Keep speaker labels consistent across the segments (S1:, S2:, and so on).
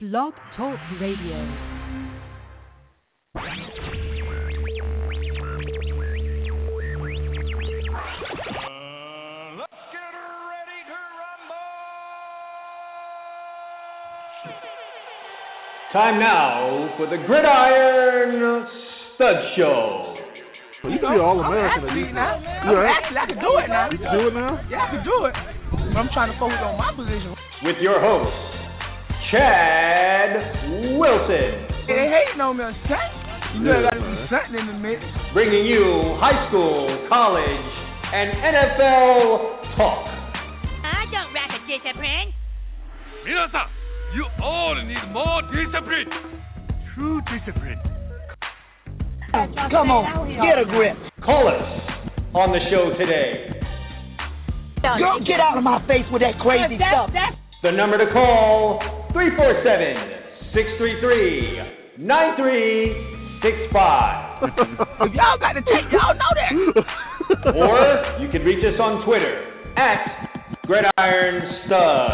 S1: Blog Talk Radio.
S2: Time now for the Gridiron Stud Show.
S3: You can be all American.
S4: I'm
S3: You
S4: now.
S3: can,
S4: I'm
S3: right?
S4: actually, I can do it now.
S3: You can do it now.
S4: Yeah, I can do it. But I'm trying to focus on my position.
S2: With your host, Chad Wilson.
S4: They hating on me on something. You know, I gotta do something in the mix.
S2: Bringing you high school, college, and NFL talk.
S5: I don't lack a discipline.
S6: 皆さん You all need more discipline True discipline
S4: Come on, get a grip.
S2: Call us on the show today.
S4: Girl, get out of my face with that crazy stuff.
S2: The number to call 347 633 9365.
S4: If y'all got to take, y'all know that.
S2: Or you can reach us on Twitter at Gridiron Stud.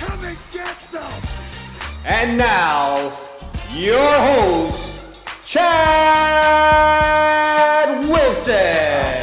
S6: Come and get some
S2: And now, your host, Chad Wilson.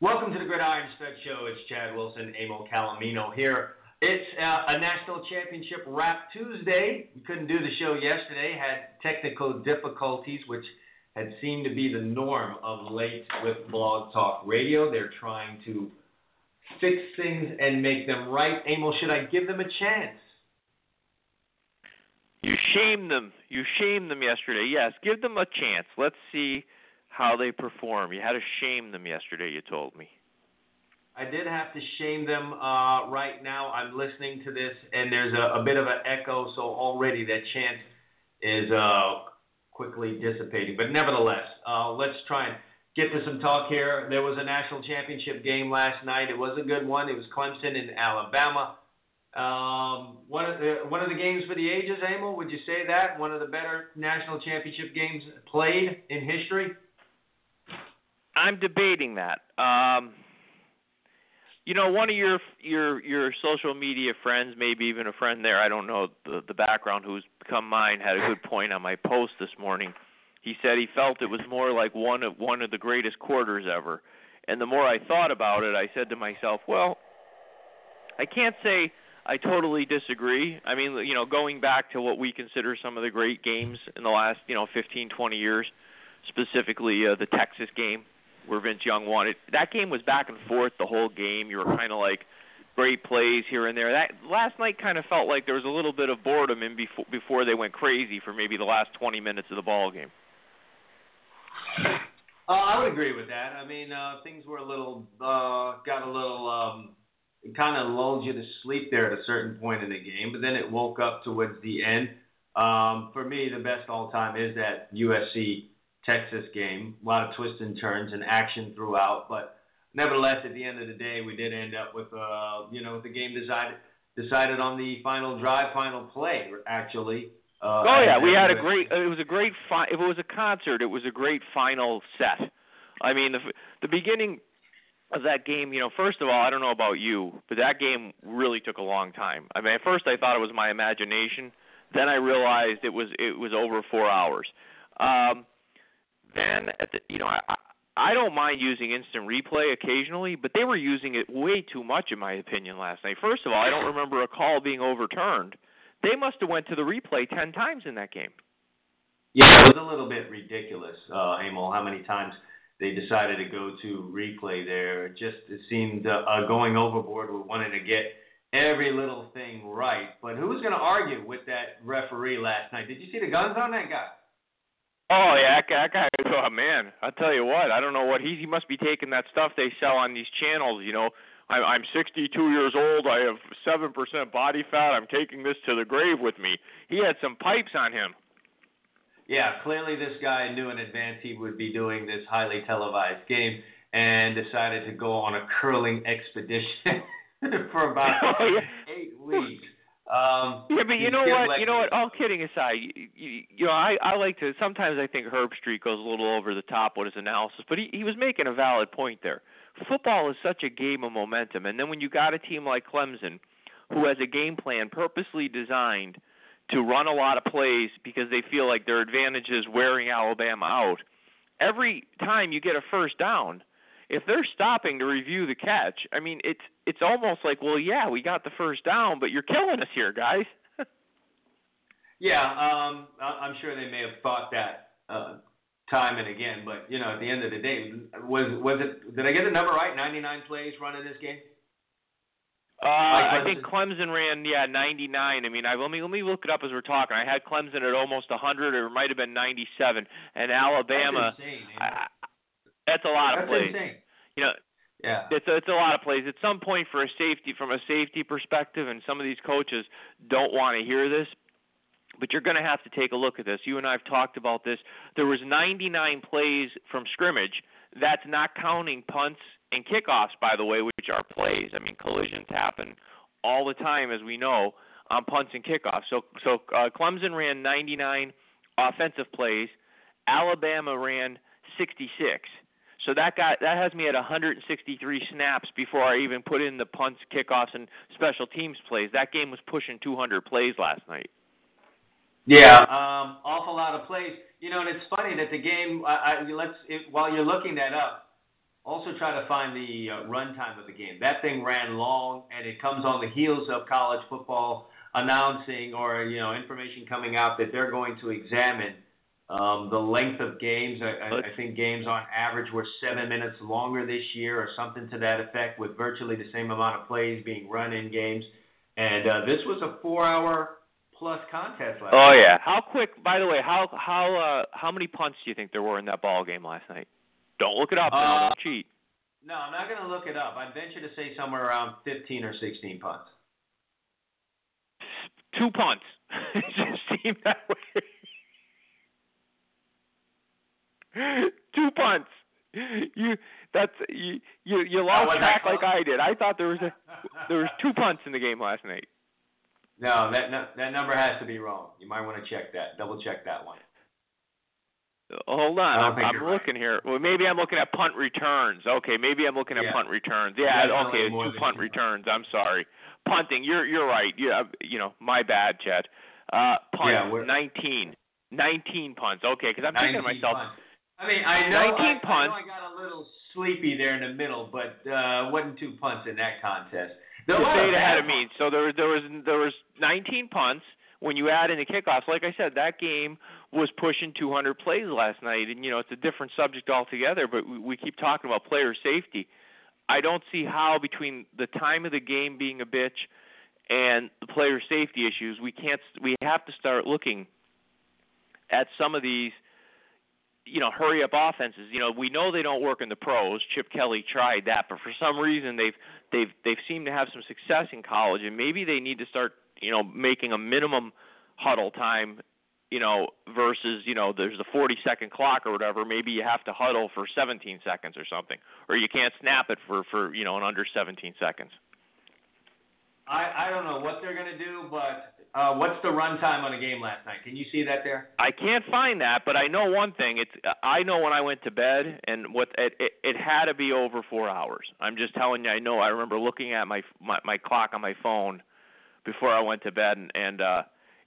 S2: Welcome to the Gridiron Stud Show. It's Chad Wilson, Amo Calamino here. It's uh, a national championship wrap Tuesday. We couldn't do the show yesterday, had technical difficulties, which had seemed to be the norm of late with Blog Talk Radio. They're trying to fix things and make them right. Amo, should I give them a chance?
S7: You shamed them. You shamed them yesterday. Yes, give them a chance. Let's see how they perform. You had to shame them yesterday. You told me.
S2: I did have to shame them. Uh, right now, I'm listening to this, and there's a, a bit of an echo, so already that chant is uh, quickly dissipating. But nevertheless, uh, let's try and get to some talk here. There was a national championship game last night. It was a good one. It was Clemson in Alabama. Um, one of the one of the games for the ages, Emil. Would you say that one of the better national championship games played in history?
S7: I'm debating that. Um, you know, one of your your your social media friends, maybe even a friend there, I don't know the the background, who's become mine, had a good point on my post this morning. He said he felt it was more like one of one of the greatest quarters ever. And the more I thought about it, I said to myself, well, I can't say I totally disagree. I mean, you know, going back to what we consider some of the great games in the last, you know, 15, 20 years, specifically uh, the Texas game where Vince Young it. That game was back and forth the whole game. You were kind of like great plays here and there. That last night kind of felt like there was a little bit of boredom in before before they went crazy for maybe the last 20 minutes of the ball game.
S2: Uh, I would agree with that. I mean, uh, things were a little, uh, got a little, um, kind of lulled you to sleep there at a certain point in the game, but then it woke up towards the end. Um, for me, the best all time is that USC Texas game. A lot of twists and turns and action throughout, but nevertheless, at the end of the day, we did end up with, uh, you know, the game decided decided on the final drive, final play, actually. Uh,
S7: Oh yeah, we had a great. It was a great. Fi- if it was a concert, it was a great final set. I mean, the the beginning of that game. You know, first of all, I don't know about you, but that game really took a long time. I mean, at first I thought it was my imagination. Then I realized it was it was over four hours. Um, then at the, you know, I I don't mind using instant replay occasionally, but they were using it way too much in my opinion last night. First of all, I don't remember a call being overturned. They must have went to the replay 10 times in that game.
S2: Yeah, it was a little bit ridiculous, uh, Emil, how many times they decided to go to replay there. It just it seemed uh, uh, going overboard with wanting to get every little thing right. But who's going to argue with that referee last night? Did you see the guns on that guy?
S7: Oh yeah, that guy. Oh man, I tell you what, I don't know what he he must be taking that stuff they sell on these channels. You know, I'm I'm 62 years old. I have seven percent body fat. I'm taking this to the grave with me. He had some pipes on him.
S2: Yeah, clearly this guy knew in advance he would be doing this highly televised game and decided to go on a curling expedition for about
S7: Oh, yeah.
S2: eight weeks. Um,
S7: Yeah, but you know what?
S2: like-
S7: You know what? All kidding aside, you, you, you know, I I like to. Sometimes I think Herb Street goes a little over the top with his analysis, but he he was making a valid point there. Football is such a game of momentum, and then when you got a team like Clemson, who has a game plan purposely designed to run a lot of plays because they feel like their advantage is wearing Alabama out. Every time you get a first down, if they're stopping to review the catch, I mean it's it's almost like, well, yeah, we got the first down, but you're killing us here, guys.
S2: Yeah, um, I'm sure they may have thought that uh, time and again, but you know, at the end of the day, was was it? Did I get the number right? 99 plays run in this game.
S7: Uh, I think Clemson ran yeah 99. I mean, I let me let me look it up as we're talking. I had Clemson at almost 100, or it might have been 97, and Alabama.
S2: Insane.
S7: I- that's a lot
S2: That's
S7: of plays.
S2: insane.
S7: You know,
S2: Yeah.
S7: it's a, it's a lot of plays. At some point, for a safety from a safety perspective, and some of these coaches don't want to hear this, but you're going to have to take a look at this. You and I have talked about this. There was 99 plays from scrimmage. That's not counting punts and kickoffs, by the way, which are plays. I mean, collisions happen all the time, as we know, on punts and kickoffs. So, so uh, Clemson ran 99 offensive plays. Alabama ran 66. So that got that has me at 163 snaps before I even put in the punts, kickoffs, and special teams plays. That game was pushing 200 plays last night.
S2: Yeah, um, awful lot of plays. You know, and it's funny that the game. I, I, let's it, while you're looking that up, also try to find the uh, run time of the game. That thing ran long, and it comes on the heels of college football announcing or you know information coming out that they're going to examine um, the length of games. I, I, I think games on average were seven minutes longer this year, or something to that effect, with virtually the same amount of plays being run in games. And uh, this was a four-hour plus contest last night.
S7: Oh
S2: night.
S7: yeah. How quick? By the way, how how uh, how many punts do you think there were in that ball game last night? Don't look it up. now.
S2: Uh,
S7: Don't cheat.
S2: No, I'm not going to look it up. I'd venture to say somewhere around 15 or 16 punts.
S7: Two punts. it just seemed that way. Two punts. You that's you you you lost track like I did. I thought there was a there was two punts in the game last night.
S2: No, that no, that number has to be wrong. You might want to check that. Double check that one.
S7: Hold on, I'm, I'm
S2: you're right.
S7: looking here. Well, maybe I'm looking at punt returns. Okay, maybe I'm looking at
S2: Yeah.
S7: punt returns. Yeah,
S2: Definitely
S7: okay, two punt
S2: two
S7: returns. I'm sorry. Punting, you're you're right. Yeah, you know, my bad, Chad. Uh, punt,
S2: Yeah,
S7: 19. 19 punts. Okay, because I'm thinking to myself,
S2: punts. I mean, I know,
S7: 19
S2: I, I know I got a little sleepy there in the middle, but uh, wasn't two punts in that contest. There
S7: to
S2: were
S7: say it ahead of me. So there was there was there was 19 punts. When you add in the kickoffs, like I said, that game was pushing 200 plays last night, and you know it's a different subject altogether. But we, we keep talking about player safety. I don't see how between the time of the game being a bitch and the player safety issues, we can't. We have to start looking at some of these you know, hurry up offenses. You know, we know they don't work in the pros. Chip Kelly tried that, but for some reason they've they've they've seemed to have some success in college, and maybe they need to start, you know, making a minimum huddle time. You know, versus you know, there's a 40 second clock or whatever. Maybe you have to huddle for 17 seconds or something, or you can't snap it for for you know in under 17 seconds.
S2: I, I don't know what they're going to do, but uh, what's the run time on a game last night? Can you see that there?
S7: I can't find that, but I know one thing. It's I know when I went to bed, and what it it, it had to be over four hours. I'm just telling you. I know. I remember looking at my my, my clock on my phone before I went to bed, and, and uh,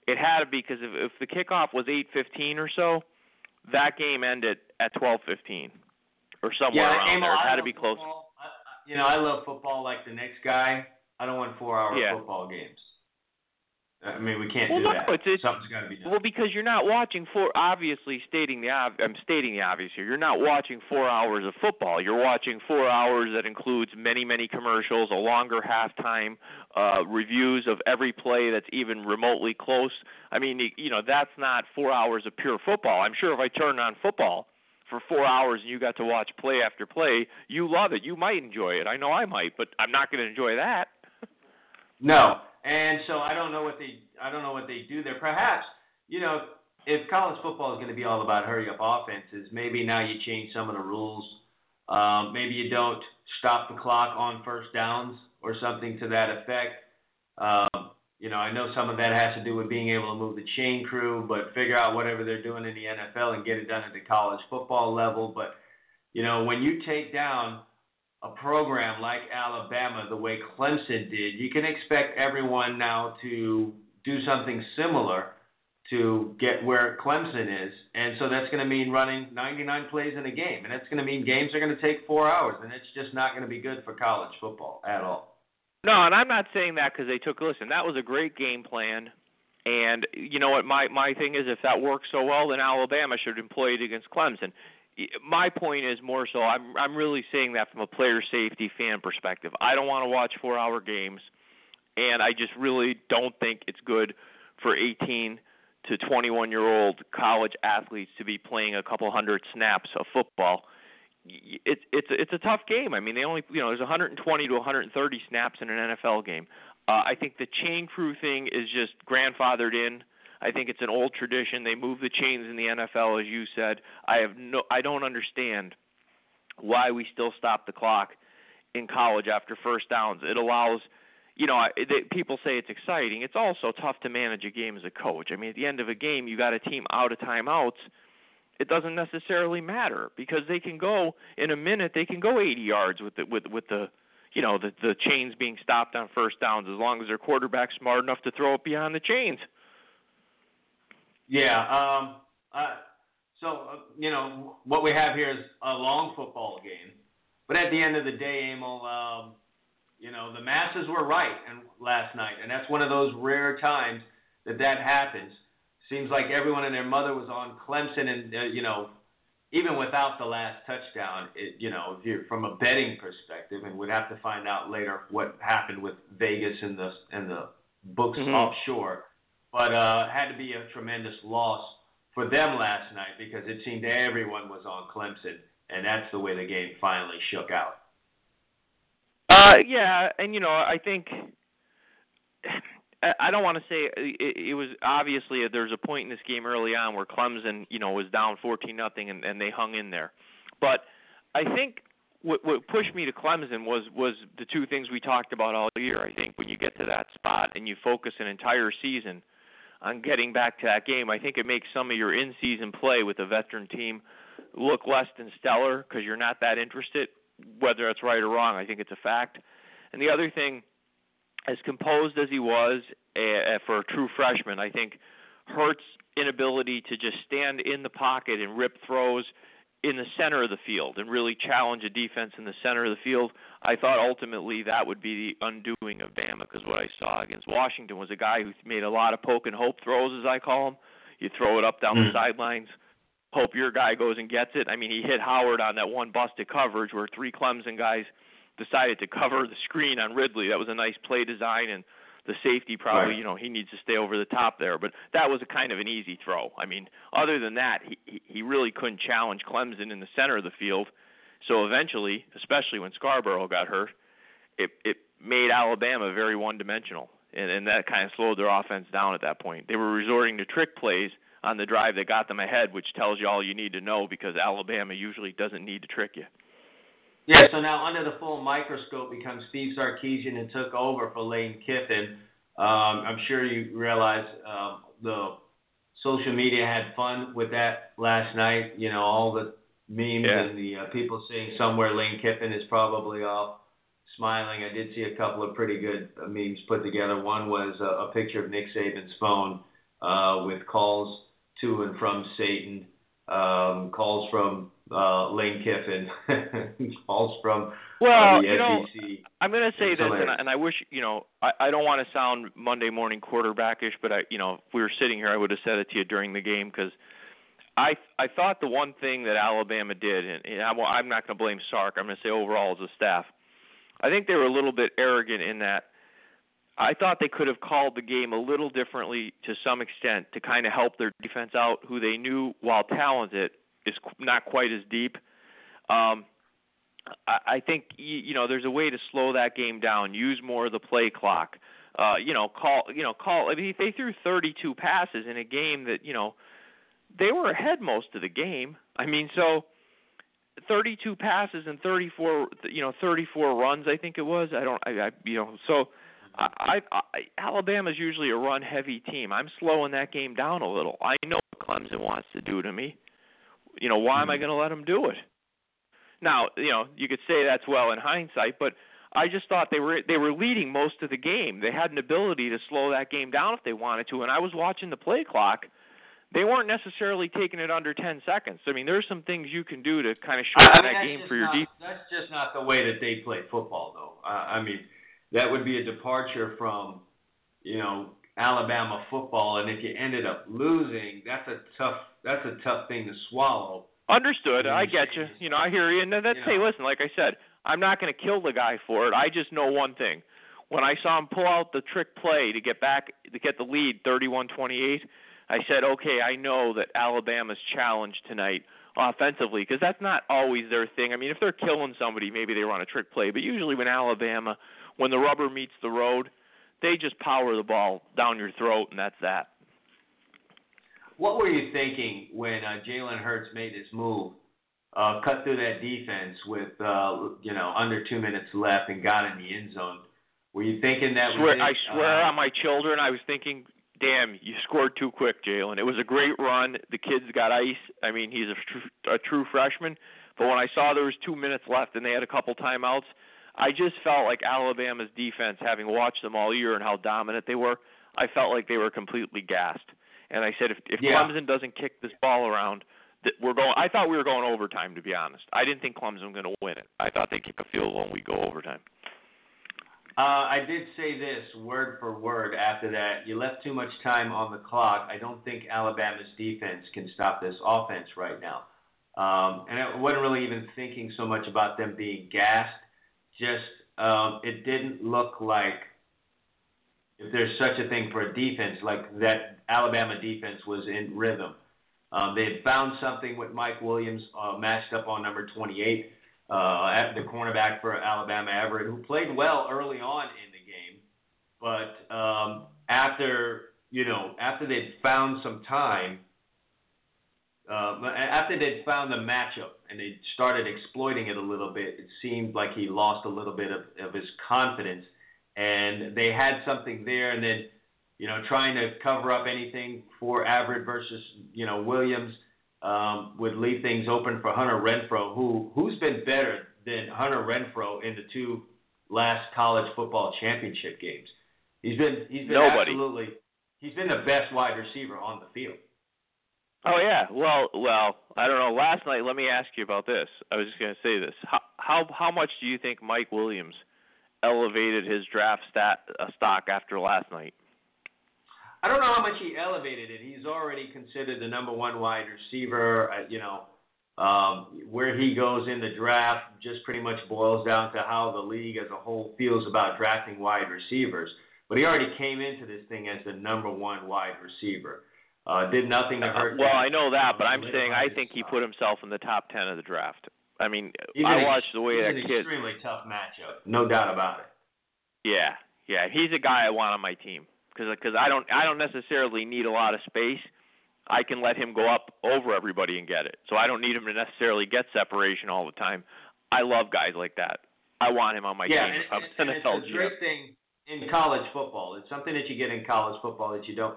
S7: it had to be because if, if the kickoff was 8:15 or so, that game ended at 12:15. or somewhere
S2: yeah,
S7: around
S2: Emil,
S7: there. It had to be close.
S2: football. I- you know, I love football like the next guy. I don't want four-hour
S7: Yeah.
S2: football games. I mean, we can't
S7: Well,
S2: do
S7: no,
S2: that.
S7: it's- it's-
S2: Something's got to be done.
S7: Well, because you're not watching for obviously stating the ob- I'm stating the obvious here. You're not watching four hours of football. You're watching four hours that includes many, many commercials, a longer halftime, uh, reviews of every play that's even remotely close. I mean, you know, that's not four hours of pure football. I'm sure if I turned on football for four hours and you got to watch play after play, you love it. You might enjoy it. I know I might, but I'm not going to enjoy that.
S2: No, and so I don't know what they I don't know what they do there. Perhaps you know if college football is going to be all about hurry up offenses, maybe now you change some of the rules. Um, maybe you don't stop the clock on first downs or something to that effect. Um, you know, I know some of that has to do with being able to move the chain crew, but figure out whatever they're doing in the NFL and get it done at the college football level. But you know, when you take down a program like Alabama the way Clemson did, you can expect everyone now to do something similar to get where Clemson is. And so that's going to mean running 99 plays in a game. And that's going to mean games are going to take four hours. And it's just not going to be good for college football at all.
S7: No, and I'm not saying that because they took. Listen, that was a great game plan, and you know what? My my thing is, if that works so well, then Alabama should employ it against Clemson. My point is more so. I'm I'm really saying that from a player safety fan perspective. I don't want to watch four hour games, and I just really don't think it's good for 18 to 21 year old college athletes to be playing a couple hundred snaps of football it's it's it's a tough game. I mean, they only you know there's 120 to 130 snaps in an NFL game. Uh, I think the chain crew thing is just grandfathered in. I think it's an old tradition. They move the chains in the NFL, as you said. I have no, I don't understand why we still stop the clock in college after first downs. It allows, you know, they, people say it's exciting. It's also tough to manage a game as a coach. I mean, at the end of a game, you got a team out of timeouts it doesn't necessarily matter because they can go in a minute they can go 80 yards with the with with the you know the the chains being stopped on first downs as long as their quarterback's smart enough to throw it beyond the chains.
S2: Yeah. Um, uh, so, uh, you know, what we have here is a long football game. But at the end of the day, Emil, um, you know, the masses were right and last night. And that's one of those rare times that that happens. Seems like everyone and their mother was on Clemson, and uh, you know, even without the last touchdown, it, you know, if you're from a betting perspective, and we'd have to find out later what happened with Vegas and the and the books
S7: Mhm.
S2: offshore, but uh, had to be a tremendous loss for them last night because it seemed everyone was on Clemson, and that's the way the game finally shook out.
S7: Uh, yeah, and you know, I think I- don't want to say it, it was obviously there's a point in this game early on where Clemson, you know, was down 14 nothing and, and they hung in there. But I think what what pushed me to Clemson was was the two things we talked about all year. I think when you get to that spot and you focus an entire season on getting back to that game, I think it makes some of your in-season play with a veteran team look less than stellar because you're not that interested. Whether that's right or wrong, I think it's a fact. And the other thing, as composed as he was uh, for a true freshman, I think Hurts' inability to just stand in the pocket and rip throws in the center of the field and really challenge a defense in the center of the field. I thought ultimately that would be the undoing of Bama because what I saw against Washington was a guy who made a lot of poke and hope throws, as I call them. You throw it up down the hmm. sidelines, hope your guy goes and gets it. I mean, he hit Howard on that one busted coverage where three Clemson guys decided to cover the screen on Ridley. That was a nice play design and the safety probably,
S2: Right.
S7: you know, he needs to stay over the top there, but that was a kind of an easy throw. I mean, other than that, he he- he really couldn't challenge Clemson in the center of the field. So eventually, especially when Scarborough got hurt, it it made Alabama very one-dimensional, and and that kind of slowed their offense down at that point. They were resorting to trick plays on the drive that got them ahead, which tells you all you need to know because Alabama usually doesn't need to trick you.
S2: Yeah, so now under the full microscope becomes Steve Sarkisian and took over for Lane Kiffin. Um, I'm sure you realize um, the social media had fun with that last night. You know, all the memes
S7: Yeah.
S2: and the uh, people saying somewhere Lane Kiffin is probably off smiling. I did see a couple of pretty good uh, memes put together. One was a, a picture of Nick Saban's phone uh, with calls to and from Satan, um, calls from uh, Lane Kiffin, calls from
S7: well,
S2: uh, the
S7: you know,
S2: SEC.
S7: I'm going to say this, and I, and I wish you know, I, I don't want to sound Monday morning quarterbackish, but I, you know, if we were sitting here, I would have said it to you during the game because I I thought the one thing that Alabama did, and, and I'm, I'm not going to blame Sark. I'm going to say overall as a staff, I think they were a little bit arrogant in that. I thought they could have called the game a little differently to some extent to kind of help their defense out, who they knew, while talented, is not quite as deep. Um, I, I think you, you know there's a way to slow that game down. Use more of the play clock. Uh, you know, call you know call. I mean, they threw 32 passes in a game that you know they were ahead most of the game. I mean, so 32 passes and 34 you know 34 runs. I think it was. I don't. I, I you know so. I, I, I Alabama's usually a run heavy team. I'm slowing that game down a little. I know what Clemson wants to do to me. You know, why am I going to let them do it? Now, you know, you could say that's well in hindsight, but I just thought they were they were leading most of the game. They had an ability to slow that game down if they wanted to, and I was watching the play clock. They weren't necessarily taking it under 10 seconds. I mean, there's some things you can do to kind of
S2: I
S7: shorten
S2: mean,
S7: that game for your
S2: not,
S7: defense.
S2: That's just not the way that they play football, though. Uh, I mean, that would be a departure from, you know, Alabama football. And if you ended up losing, that's a tough. That's a tough thing to swallow.
S7: Understood. I get you. You know, I hear you. And that's hey, listen. Like I said, I'm not going to kill the guy for it. I just know one thing. When I saw him pull out the trick play to get back to get the lead, 31-28, I said, okay, I know that Alabama's challenged tonight offensively because that's not always their thing. I mean, if they're killing somebody, maybe they run a trick play. But usually, when Alabama, when the rubber meets the road, they just power the ball down your throat, and that's that.
S2: What were you thinking when uh, Jalen Hurts made this move, uh, cut through that defense with uh, you know under two minutes left and got in the end zone? Were you thinking that
S7: swear,
S2: was
S7: I swear
S2: Uh,
S7: on my children, I was thinking, damn, you scored too quick, Jalen. It was a great run. The kid's got ice. I mean, he's a, tr- a true freshman. But when I saw there was two minutes left and they had a couple timeouts, I just felt like Alabama's defense, having watched them all year and how dominant they were, I felt like they were completely gassed. And I said, if, if
S2: Yeah.
S7: Clemson doesn't kick this ball around, that we're going. I thought we were going overtime, to be honest. I didn't think Clemson was going to win it. I thought they'd kick a field goal and we go overtime.
S2: Uh, I did say this word for word after that. You left too much time on the clock. I don't think Alabama's defense can stop this offense right now. Um, and I wasn't really even thinking so much about them being gassed. Just um, it didn't look like if there's such a thing for a defense like that Alabama defense was in rhythm. Um, they had found something with Mike Williams uh, matched up on number 28 uh, at the cornerback for Alabama Averett, who played well early on in the game, but um, after you know after they'd found some time, uh, after they'd found the matchup and they started exploiting it a little bit, it seemed like he lost a little bit of, of his confidence, and they had something there, and then you know trying to cover up anything for Averett versus you know Williams um, would leave things open for Hunter Renfrow, who who's been better than Hunter Renfrow in the two last college football championship games. He's been he's been
S7: Nobody.
S2: absolutely he's been the best wide receiver on the field.
S7: Oh yeah. Well, well, I don't know. Last night, let me ask you about this. I was just going to say this. How how how much do you think Mike Williams elevated his draft stat uh, stock after last night?
S2: I don't know how much he elevated it. He's already considered the number one wide receiver. Uh, you know, um, where he goes in the draft just pretty much boils down to how the league as a whole feels about drafting wide receivers. But he already came into this thing as the number one wide receiver. Uh, did nothing to hurt.
S7: well,
S2: that.
S7: I know that, but I'm saying I think he put himself in the top ten of the draft. I mean,
S2: He's
S7: I
S2: an
S7: watched the way
S2: he's
S7: that
S2: an
S7: kid.
S2: extremely tough matchup, no doubt about it.
S7: Yeah, yeah, he's a guy I want on my team because because I don't I don't necessarily need a lot of space. I can let him go up over everybody and get it. So I don't need him to necessarily get separation all the time. I love guys like that. I want him on my
S2: yeah,
S7: team.
S2: and,
S7: I'm
S2: and,
S7: an
S2: and it's a great thing in college football. It's something that you get in college football that you don't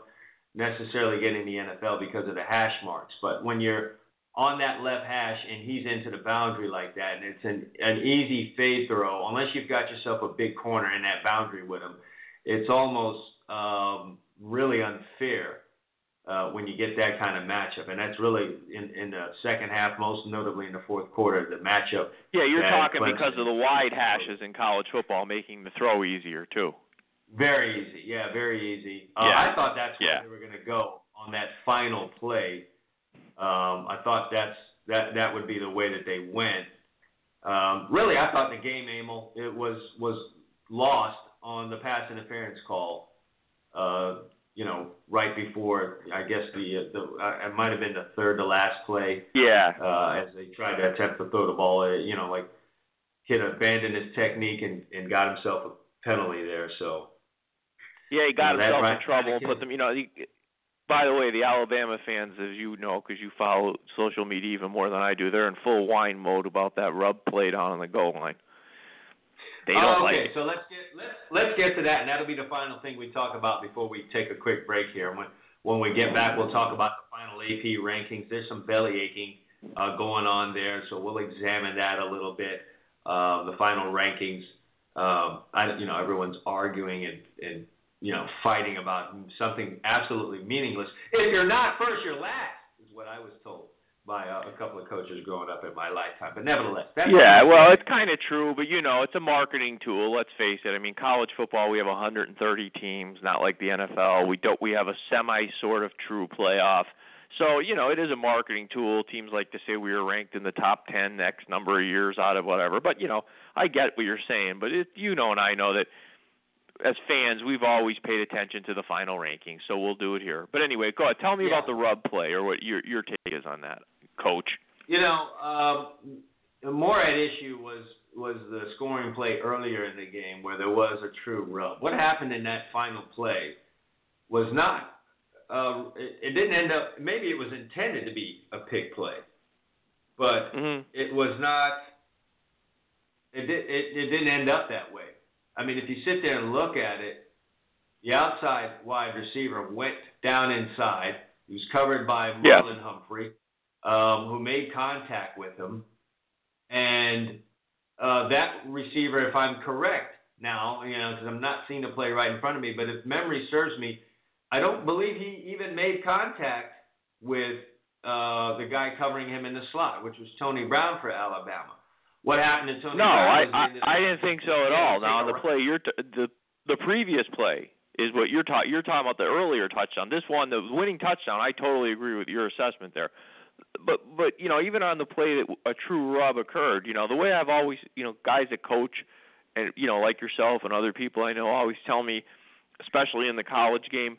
S2: necessarily get in the NFL because of the hash marks. But when you're on that left hash and he's into the boundary like that, and it's an, an easy fade throw, unless you've got yourself a big corner in that boundary with him, it's almost um, really unfair uh, when you get that kind of matchup, and that's really in in the second half, most notably in the fourth quarter, the matchup.
S7: Yeah, you're talking
S2: Clemson-
S7: because of the wide hashes in college football making the throw easier too.
S2: Very easy, yeah, very easy. Uh,
S7: Yeah.
S2: I thought that's where
S7: Yeah.
S2: they were going to go on that final play. Um, I thought that's that that would be the way that they went. Um, really, I thought the game, Emil, it was was lost on the pass interference call. Uh, you know, right before I guess the the uh, it might have been the third to last play
S7: Yeah.
S2: uh, as they tried to attempt to throw the ball. Uh, you know, like kid abandoned his technique and, and got himself a penalty there. So
S7: Yeah, he got
S2: Yeah, that
S7: himself
S2: right-
S7: in trouble put them. You know, he, by the way, the Alabama fans, as you know, because you follow social media even more than I do, they're in full whine mode about that rub play down on the goal line. They don't
S2: oh,
S7: like
S2: okay, so let's get let's let's get to that, and that'll be the final thing we talk about before we take a quick break here. When when we get back, we'll talk about the final AP rankings. There's some belly aching uh, going on there, so we'll examine that a little bit. Uh, the final rankings. Um, I, you know, everyone's arguing and, and you know fighting about something absolutely meaningless. If you're not first, you're last, is what I was told by uh, a couple of coaches growing up in my lifetime. But nevertheless, that's
S7: Yeah, well, it's kind of true, but you know, it's a marketing tool. Let's face it. I mean, college football, we have 130 teams, not like the NFL. We don't. We have a semi sort of true playoff. So you know, it is a marketing tool. Teams like to say we were ranked in the top 10 next number of years out of whatever. But you know, I get what you're saying. But it, you know, and I know that as fans, we've always paid attention to the final rankings. So we'll do it here. But anyway, go ahead. Tell me
S2: Yeah.
S7: about the rub play or what your your take is on that, Coach.
S2: You know, um, more at issue was was the scoring play earlier in the game where there was a true rub. What happened in that final play was not. Uh, it, it didn't end up. Maybe it was intended to be a pick play, but
S7: hmm
S2: it was not. It did. It, it didn't end up that way. I mean, if you sit there and look at it, the outside wide receiver went down inside. He was covered by. Marlon Humphrey, um, who made contact with him, and uh, that receiver, if I'm correct now, you know, because I'm not seeing the play right in front of me, but if memory serves me, I don't believe he even made contact with uh, the guy covering him in the slot, which was Tony Brown for Alabama. What happened to Tony
S7: No,
S2: Brown?
S7: I, I I didn't think so at all. Now on the play, you're t- the the previous play is what you're talking. You're talking about the earlier touchdown. This one, the winning touchdown. I totally agree with your assessment there. But but you know even on the play that a true rub occurred, you know the way I've always you know guys that coach and you know like yourself and other people I know always tell me, especially in the college game,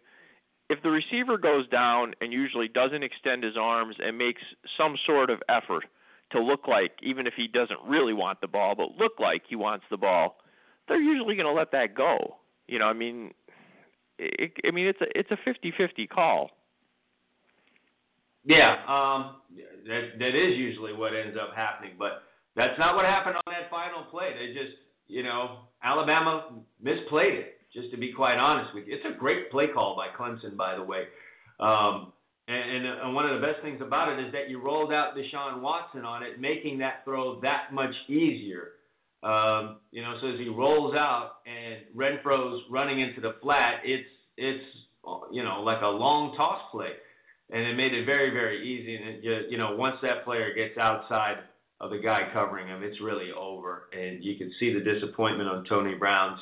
S7: if the receiver goes down and usually doesn't extend his arms and makes some sort of effort to look like, even if he doesn't really want the ball, but look like he wants the ball, they're usually going to let that go. You know, I mean, it, I mean it's a it's a fifty-fifty call.
S2: Yeah, um, that that is usually what ends up happening, but that's not what happened on that final play. They just, you know, Alabama misplayed it. Just to be quite honest with you, it's a great play call by Clemson, by the way. Um, and, and, one of the best things about it is that you rolled out Deshaun Watson on it, making that throw that much easier. Um, you know, so as he rolls out and Renfrow's running into the flat, it's it's you know like a long toss play and it made it very, very easy. And it just, you know, once that player gets outside of the guy covering him, it's really over. And you can see the disappointment on Tony Brown's,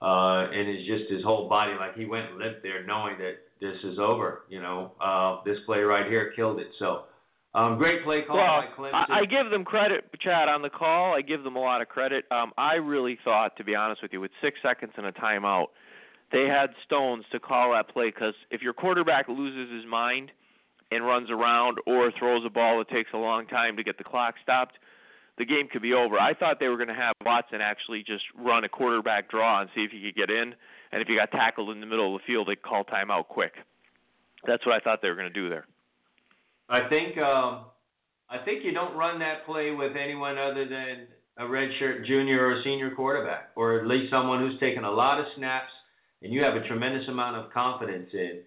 S2: uh, and it's just his whole body, like he went and lived there knowing that this is over. You know, uh, this play right here killed it. So, um, great play call
S7: well,
S2: by Clemson.
S7: I, I give them credit, Chad, on the call. I give them a lot of credit. Um, I really thought, to be honest with you, with six seconds and a timeout, they had stones to call that play because if your quarterback loses his mind and runs around or throws a ball that takes a long time to get the clock stopped, the game could be over. I thought they were going to have Watson actually just run a quarterback draw and see if he could get in, and if he got tackled in the middle of the field, they'd call timeout quick. That's what I thought they were going to do there.
S2: I think um, I think you don't run that play with anyone other than a redshirt junior or a senior quarterback, or at least someone who's taken a lot of snaps and you have a tremendous amount of confidence in.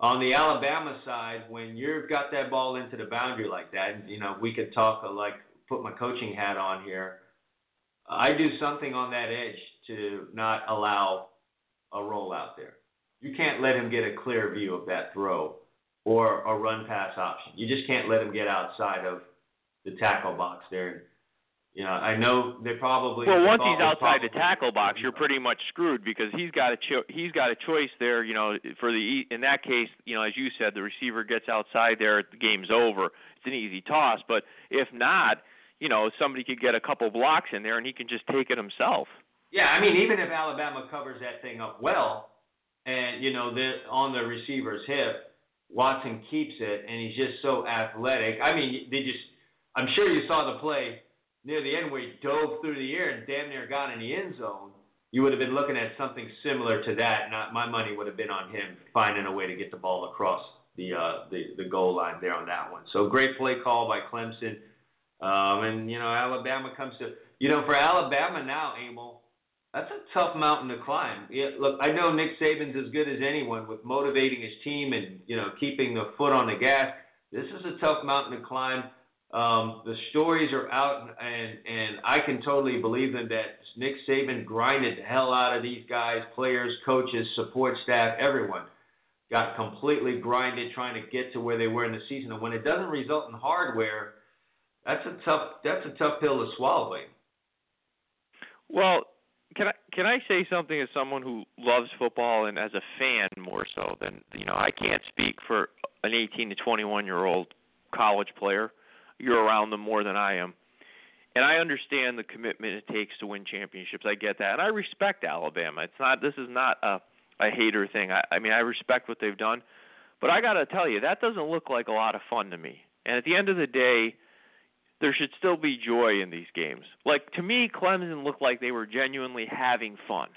S2: On the Alabama side, when you've got that ball into the boundary like that, you know, we could talk uh, like put my coaching hat on here. I do something on that edge to not allow a roll out there. You can't let him get a clear view of that throw or a run pass option. You just can't let him get outside of the tackle box there. You know, I know they probably.
S7: Well, once he's outside the tackle box, you're pretty much screwed because he's got a cho- he's got a choice there. You know, for the in that case, you know, as you said, the receiver gets outside there, the game's over. It's an easy toss. But if not, you know, somebody could get a couple blocks in there and he can just take it himself.
S2: Yeah, I mean, even if Alabama covers that thing up well, and you know they're on the receiver's hip, Watson keeps it, and he's just so athletic. I mean, they just. I'm sure you saw the play near the end where he dove through the air and damn near got in the end zone. You would have been looking at something similar to that. Not my money would have been on him finding a way to get the ball across the uh, the the goal line there on that one. So great play call by Clemson. Um, and you know Alabama comes to you know for Alabama now, Emil, that's a tough mountain to climb. Yeah, look, I know Nick Saban's as good as anyone with motivating his team and you know keeping the foot on the gas. This is a tough mountain to climb. Um, the stories are out, and and I can totally believe them that Nick Saban grinded the hell out of these guys, players, coaches, support staff, everyone got completely grinded trying to get to where they were in the season. And when it doesn't result in hardware, that's a tough that's a tough pill to swallow.
S7: Well, can I can I say something as someone who loves football and as a fan more so than you know I can't speak for an 18 to 21 year old college player. You're around them more than I am. And I understand the commitment it takes to win championships. I get that. And I respect Alabama. It's not this is not a a hater thing. I, I mean I respect what they've done. But I gotta tell you, that doesn't look like a lot of fun to me. And at the end of the day, there should still be joy in these games. Like to me, Clemson looked like they were genuinely having fun.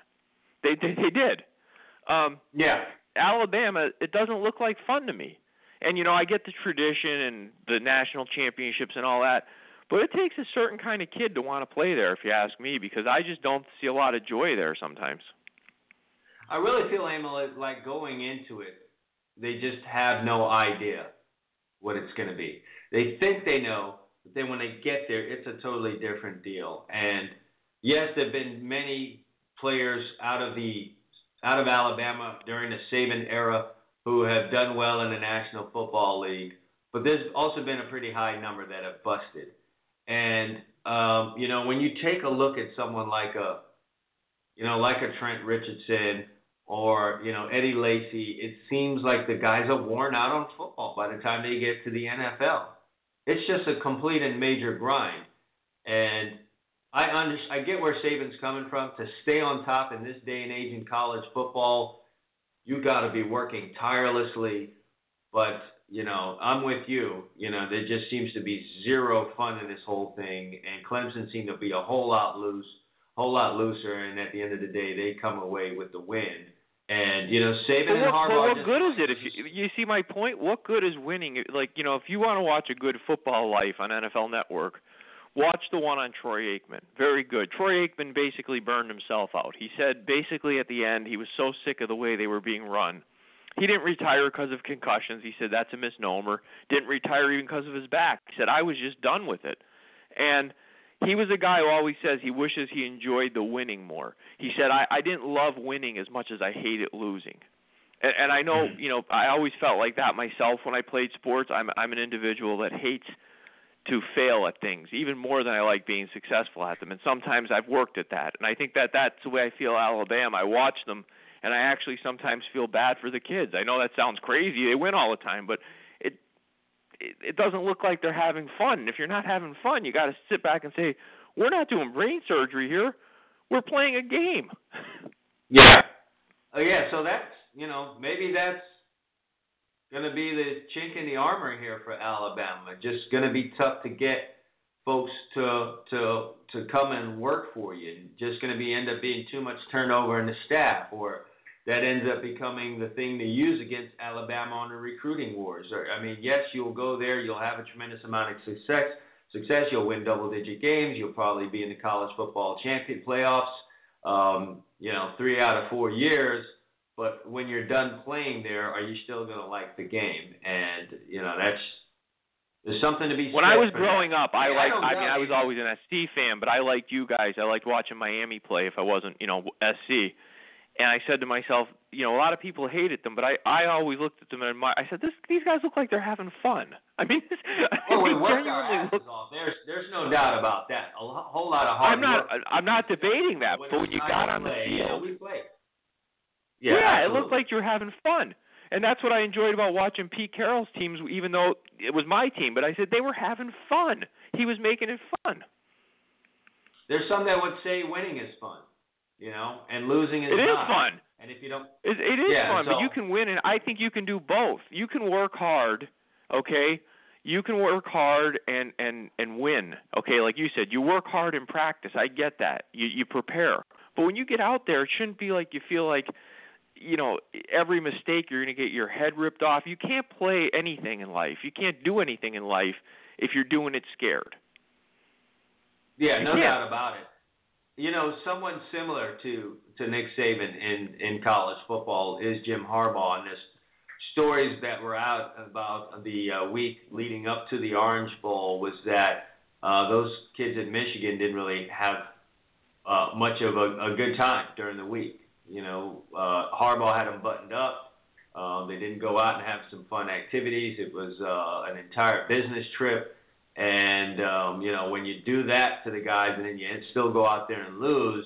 S7: They they, they did. Um,
S2: Yeah.
S7: Alabama, it doesn't look like fun to me. And you know, I get the tradition and the national championships and all that, but it takes a certain kind of kid to want to play there, if you ask me, because I just don't see a lot of joy there sometimes.
S2: I really feel, Emil, like going into it, they just have no idea what it's going to be. They think they know, but then when they get there, it's a totally different deal. And yes, there've been many players out of the out of Alabama during the Saban era who have done well in the National Football League, but there's also been a pretty high number that have busted. And um, you know, when you take a look at someone like a you know, like a Trent Richardson or, you know, Eddie Lacy, it seems like the guys are worn out on football by the time they get to the NFL. It's just a complete and major grind. And I under, I get where Saban's coming from. To stay on top in this day and age in college football, you got to be working tirelessly. But you know, I'm with you. You know, there just seems to be zero fun in this whole thing, and Clemson seemed to be a whole lot loose, whole lot looser. And at the end of the day, they come away with the win. And you know, Saban
S7: But
S2: and
S7: what,
S2: Harbaugh.
S7: but what
S2: just-
S7: good is it if you, you see my point? What good is winning? Like you know, if you want to watch a good football life on NFL Network, watch the one on Troy Aikman. Very good. Troy Aikman basically burned himself out. He said basically at the end he was so sick of the way they were being run. He didn't retire because of concussions. He said that's a misnomer. Didn't retire even because of his back. He said I was just done with it. And he was a guy who always says he wishes he enjoyed the winning more. He said I, I didn't love winning as much as I hated losing. And, and I know, hmm. you know, I always felt like that myself when I played sports. I'm I'm an individual that hates to fail at things even more than I like being successful at them. And sometimes I've worked at that. And I think that that's the way I feel Alabama. I watch them and I actually sometimes feel bad for the kids. I know that sounds crazy. They win all the time, but it it, it doesn't look like they're having fun. And if you're not having fun, you got to sit back and say, "We're not doing brain surgery here. We're playing a game."
S2: Yeah. Oh yeah, so that's you know maybe that's going to be the chink in the armor here for Alabama. Just going to be tough to get folks to to to come and work for you. Just going to be end up being too much turnover in the staff, or that ends up becoming the thing to use against Alabama on the recruiting wars. Or I mean, yes, you'll go there, you'll have a tremendous amount of success. Success, you'll win double-digit games. You'll probably be in the college football champion playoffs. Um, you know, three out of four years. But when you're done playing there, are you still going to like the game? And you know, that's there's something to be. Said.
S7: When I was growing
S2: that.
S7: up, I
S2: Yeah,
S7: liked.
S2: don't
S7: I mean, I was always an SC fan, but I liked you guys. I liked watching Miami play if I wasn't, you know, SC. and I said to myself, you know, a lot of people hated them, but I I always looked at them and admired. I said, this these guys look like they're having fun. I mean,
S2: Oh,
S7: I
S2: we worked our
S7: look.
S2: off. There's there's no doubt about that. A whole lot of hard
S7: I'm not
S2: work.
S7: I'm not debating that,
S2: When
S7: but when you got on the
S2: play, know,
S7: field,
S2: we played.
S7: Yeah, it
S2: absolutely.
S7: looked like you were having fun. And that's what I enjoyed about watching Pete Carroll's teams, even though it was my team. But I said they were having fun. He was making it fun.
S2: There's some that would say winning is fun, you know, and losing is
S7: It is
S2: not.
S7: fun.
S2: And if you don't,
S7: It, it is
S2: Yeah,
S7: fun, but you can win, and I think you can do both. You can work hard, okay. You can work hard and and and win, okay. Like you said, you work hard in practice. I get that. You you prepare, but when you get out there, it shouldn't be like you feel like, you know, every mistake you're going to get your head ripped off. You can't play anything in life. You can't do anything in life if you're doing it scared.
S2: yeah, no
S7: Yeah.
S2: doubt about it. You know, someone similar to to Nick Saban in in college football is Jim Harbaugh, and this stories that were out about the uh, week leading up to the Orange Bowl was that uh, those kids at Michigan didn't really have uh, much of a, a good time during the week. You know, uh, Harbaugh had them buttoned up. Um, they didn't go out and have some fun activities. It was uh, an entire business trip. And um, you know, when you do that to the guys, and then you still go out there and lose,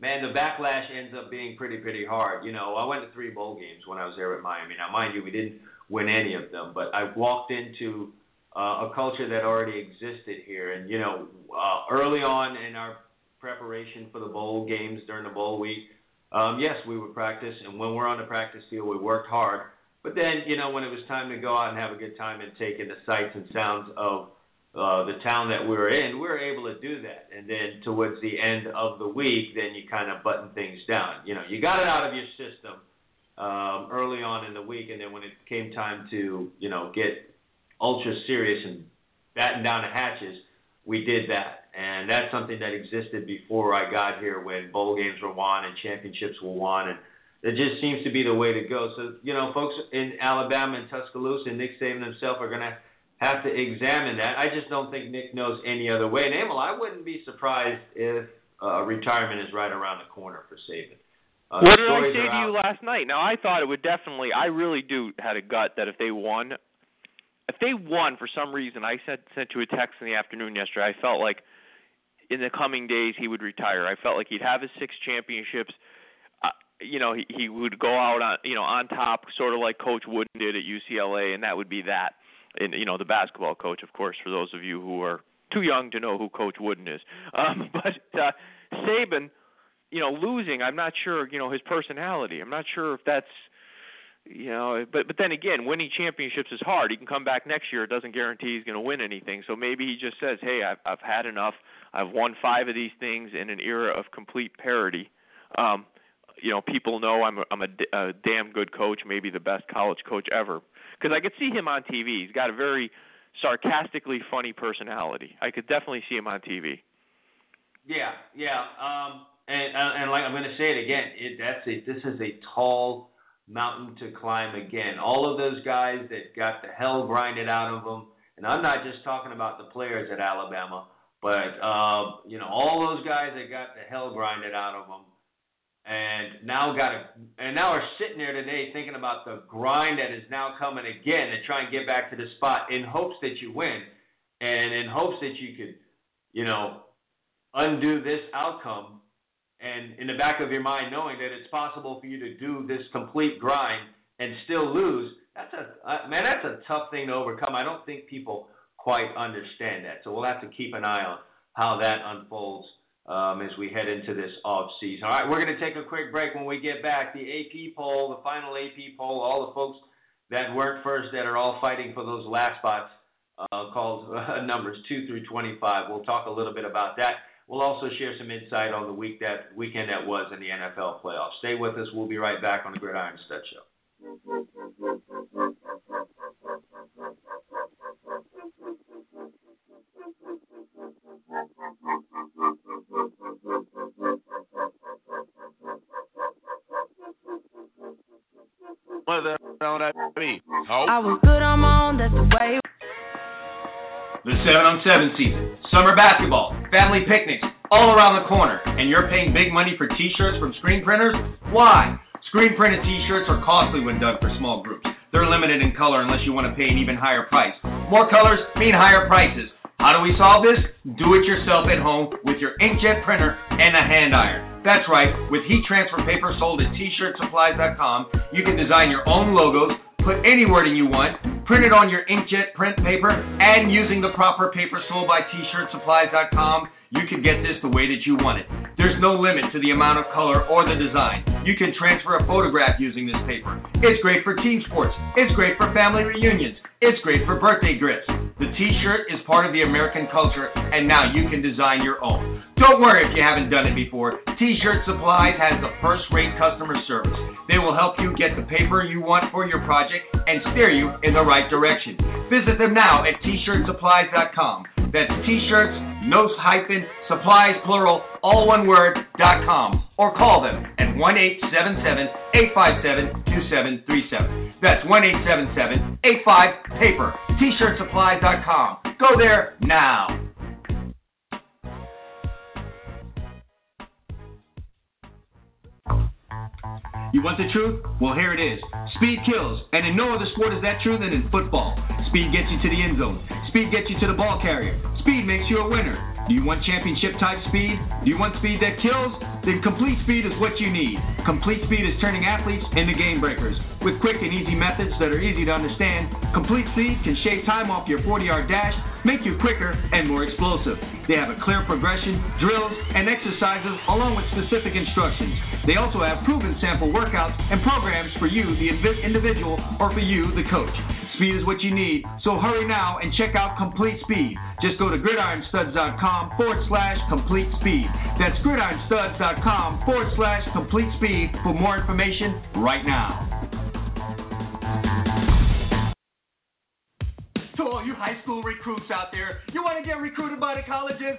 S2: man, the backlash ends up being pretty, pretty hard. You know, I went to three bowl games when I was there at Miami. Now, mind you, we didn't win any of them, but I walked into uh, a culture that already existed here. And you know, uh, early on in our preparation for the bowl games during the bowl week, um, yes, we would practice, and when we're on the practice field, we worked hard. But then, you know, when it was time to go out and have a good time and take in the sights and sounds of uh, the town that we were in, we were able to do that. And then towards the end of the week, then you kind of button things down. You know, you got it out of your system um, early on in the week, and then when it came time to, you know, get ultra serious and batten down the hatches, we did that. And that's something that existed before I got here when bowl games were won and championships were won. And it just seems to be the way to go. So, you know, folks in Alabama and Tuscaloosa and Nick Saban himself are going to have to examine that. I just don't think Nick knows any other way. And Emil, I wouldn't be surprised if uh, retirement is right around the corner for Saban. Uh,
S7: what did I say to you last night? Now I thought it would definitely. I really do had a gut that if they won, if they won for some reason, I sent sent you a text in the afternoon yesterday. I felt like in the coming days he would retire. I felt like he'd have his six championships. Uh, you know, he he would go out on you know on top, sort of like Coach Wooden did at UCLA, and that would be that. And you know, the basketball coach, of course, for those of you who are too young to know who Coach Wooden is. Um, but uh, Saban, you know, losing, I'm not sure. You know, his personality. I'm not sure if that's you know, but but then again, winning championships is hard. He can come back next year. It doesn't guarantee he's going to win anything. So maybe he just says, "Hey, I've I've had enough. I've won five of these things in an era of complete parity." Um, you know, people know I'm a, I'm a, a damn good coach, maybe the best college coach ever. Because I could see him on TV. He's got a very sarcastically funny personality. I could definitely see him on TV.
S2: Yeah, yeah. Um, and and like I'm going to say it again. It, that's a this is a tall mountain to climb again. All of those guys that got the hell grinded out of them, and I'm not just talking about the players at Alabama, but uh, you know all those guys that got the hell grinded out of them, and now got a, and now are sitting there today thinking about the grind that is now coming again to try and get back to the spot in hopes that you win, and in hopes that you could, you know, undo this outcome and in the back of your mind knowing that it's possible for you to do this complete grind and still lose that's a uh, man that's a tough thing to overcome. I don't think people quite understand that. So we'll have to keep an eye on how that unfolds um, as we head into this off season all right we're going to take a quick break. When we get back the ap poll the final ap poll all the folks that weren't first that are all fighting for those last spots uh, called uh, numbers 2 through 25 we'll talk a little bit about that We'll also share some insight on the week that weekend that was in the NFL playoffs. Stay with us. We'll be right back on the Gridiron Stud Show.
S6: What the hell would that be?
S8: I was good on my own, that's the way.
S2: The 7 on 7 season, summer basketball, family picnics, all around the corner, and you're paying big money for t-shirts from screen printers? Why? Screen printed t-shirts are costly when done for small groups. They're limited in color unless you want to pay an even higher price. More colors mean higher prices. How do we solve this? Do it yourself at home with your inkjet printer and a hand iron. That's right, with heat transfer paper sold at t-shirtsupplies.com, you can design your own logos, put any wording you want, print it on your inkjet print paper, and using the proper paper sold by t-shirtsupplies.com, you can get this the way that you want it. There's no limit to the amount of color or the design. You can transfer a photograph using this paper. It's great for team sports. It's great for family reunions. It's great for birthday gifts. The t-shirt is part of the American culture, and now you can design your own. Don't worry if you haven't done it before. T-Shirt Supplies has the first-rate customer service. They will help you get the paper you want for your project and steer you in the right direction. Visit them now at t-shirtsupplies.com. That's t-shirts, no hyphen, supplies plural, all one word, dot com. Or call them at 1-877-857-2737. That's 1-877-85-PAPER. T-shirtsupplies.com. Go there now. You want the truth? Well, here it is. Speed kills, and in no other sport is that true than in football. Speed gets you to the end zone. Speed gets you to the ball carrier. Speed makes you a winner. Do you want championship type speed? Do you want speed that kills? Then Complete Speed is what you need. Complete Speed is turning athletes into game breakers. With quick and easy methods that are easy to understand, Complete Speed can shave time off your 40 yard dash, make you quicker and more explosive. They have a clear progression, drills, and exercises along with specific instructions. They also have proven sample workouts and programs for you, the individual, or for you, the coach. Speed is what you need, so hurry now and check out Complete Speed. Just go to gridironstuds.com forward slash complete speed. That's gridironstuds.com forward slash complete speed for more information right now. To all you high school recruits out there, you want to get recruited by the colleges?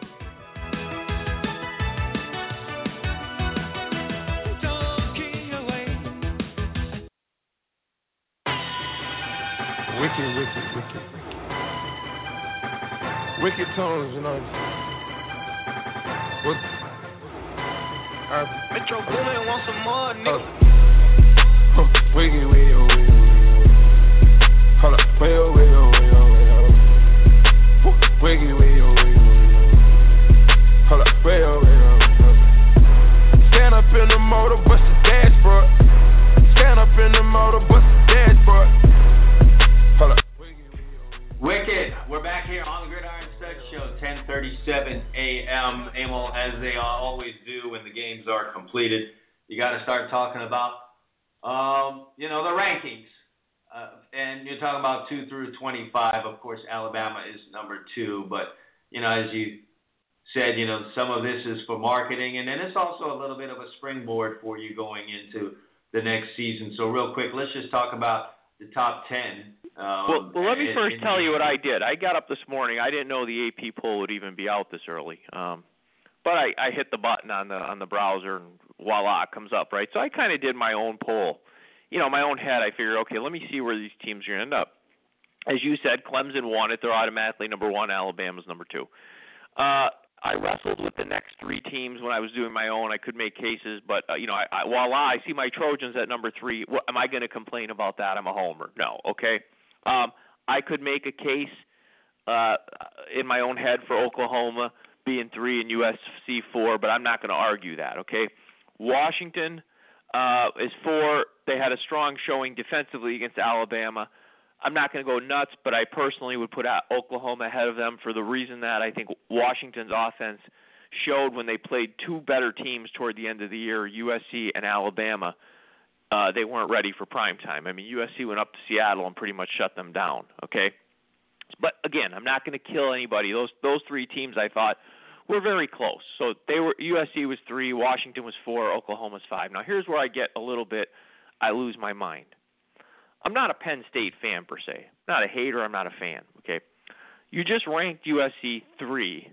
S3: Wicked, wicked, wicked. Wicked tones, you know. What? Uh,
S9: Metro Boomin want some more,
S3: uh,
S9: nigga.
S3: huh, wicked, wicked, wicked. Hold up, wait, oh, wait, oh, wait, oh, wait, oh. Wicked. Hold up, wait, oh, wait, oh, wait, oh. Stand up in the motor, bust the dashboard. Stand up in the motor,
S2: Wicked. We're back here on the Gridiron Stud Show, 10:37 a.m. Emil, as they always do when the games are completed. You got to start talking about, um, you know, the rankings, uh, and you're talking about two through 25. Of course, Alabama is number two, but you know, as you said, you know, some of this is for marketing, and then it's also a little bit of a springboard for you going into the next season. So, real quick, let's just talk about the top 10. Um,
S7: well, well, let me
S2: in-
S7: first
S2: in
S7: tell you what I did. I got up this morning. I didn't know the AP poll would even be out this early. Um, but I, I hit the button on the on the browser and voila, it comes up, right? So I kind of did my own poll. You know, my own head. I figured, okay, let me see where these teams are going to end up. As you said, Clemson won it. They're automatically number one. Alabama's number two. Uh, I wrestled with the next three teams when I was doing my own. I could make cases, but uh, you know, I, I, voila, I see my Trojans at number three. What, am I going to complain about that? I'm a homer. No, okay. Um, I could make a case uh, in my own head for Oklahoma being three and USC four, but I'm not going to argue that. Okay. Washington uh, is four. They had a strong showing defensively against Alabama. I'm not going to go nuts, but I personally would put Oklahoma ahead of them for the reason that I think Washington's offense showed when they played two better teams toward the end of the year, USC and Alabama. Uh, they weren't ready for prime time. I mean, USC went up to Seattle and pretty much shut them down. Okay, but again, I'm not going to kill anybody. Those those three teams I thought were very close. So they were USC was three, Washington was four, Oklahoma's five. Now here's where I get a little bit I lose my mind. I'm not a Penn State fan per se. Not a hater. I'm not a fan. Okay, you just ranked USC three.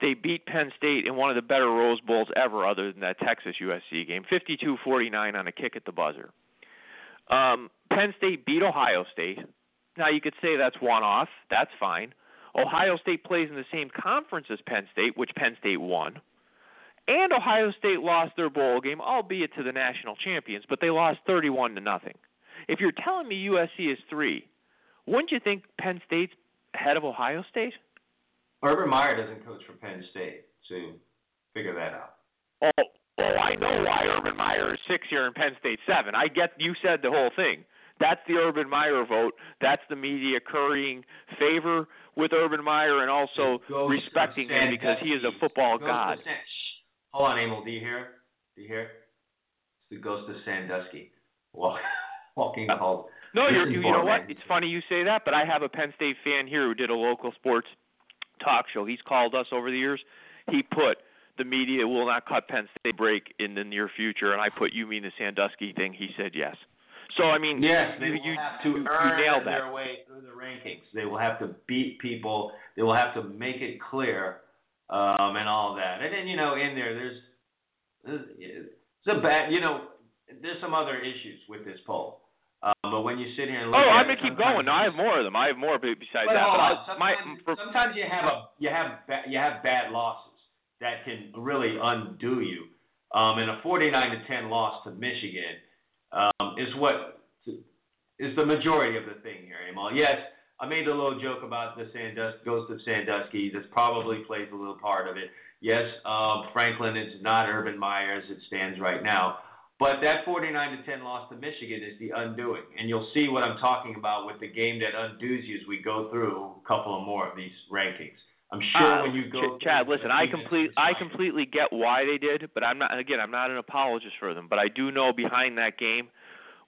S7: They beat Penn State in one of the better Rose Bowls ever, other than that Texas USC game, 52-49 on a kick at the buzzer. Um, Penn State beat Ohio State. Now you could say that's one off. That's fine. Ohio State plays in the same conference as Penn State, which Penn State won. And Ohio State lost their bowl game, albeit to the national champions, but they lost 31 to nothing. If you're telling me USC is 3, wouldn't you think Penn State's ahead of Ohio State?
S2: Urban Meyer doesn't coach for Penn State, so figure that out.
S7: Oh, oh, I know why Urban Meyer is six here and Penn State seven. I get you said the whole thing. That's the Urban Meyer vote. That's the media currying favor with Urban Meyer and also respecting him because he is a football god.
S2: Hold on, Emil. Do you hear? Do you hear? It's the ghost of Sandusky walk, walking the.
S7: No, you're, you, you know what? It's funny you say that, but I have a Penn State fan here who did a local sports talk show. He's called us over the years. He put the media will not cut Penn State break in the near future, and I put you mean the Sandusky thing. He said yes. So I mean,
S2: yes, they
S7: you,
S2: will
S7: you,
S2: have to
S7: you, you
S2: earn
S7: nailed
S2: their way through the rankings. They will have to beat people. They will have to make it clear, um, and all that. And then you know, in there, there's there's a bad. You know, there's some other issues with this poll. Um, but when you sit here and look
S7: Oh, I'm gonna keep going. No, I have more of them. I have more besides
S2: But
S7: that. But
S2: on.
S7: I, my,
S2: sometimes,
S7: for,
S2: sometimes you have a you have ba- you have bad losses that can really undo you. Um, and a 49 to 10 loss to Michigan um, is what is the majority of the thing here, Amal. Yes, I made a little joke about the Sandus- ghost of Sandusky. This probably plays a little part of it. Yes, um, Franklin is not Urban Meyer as it stands right now. But that 49 to 10 loss to Michigan is the undoing, and you'll see what I'm talking about with the game that undoes you as we go through a couple of more of these rankings. I'm sure
S7: uh,
S2: when you go,
S7: Ch- Chad, listen, I complete, I completely get why they did, but I'm not. Again, I'm not an apologist for them, but I do know behind that game,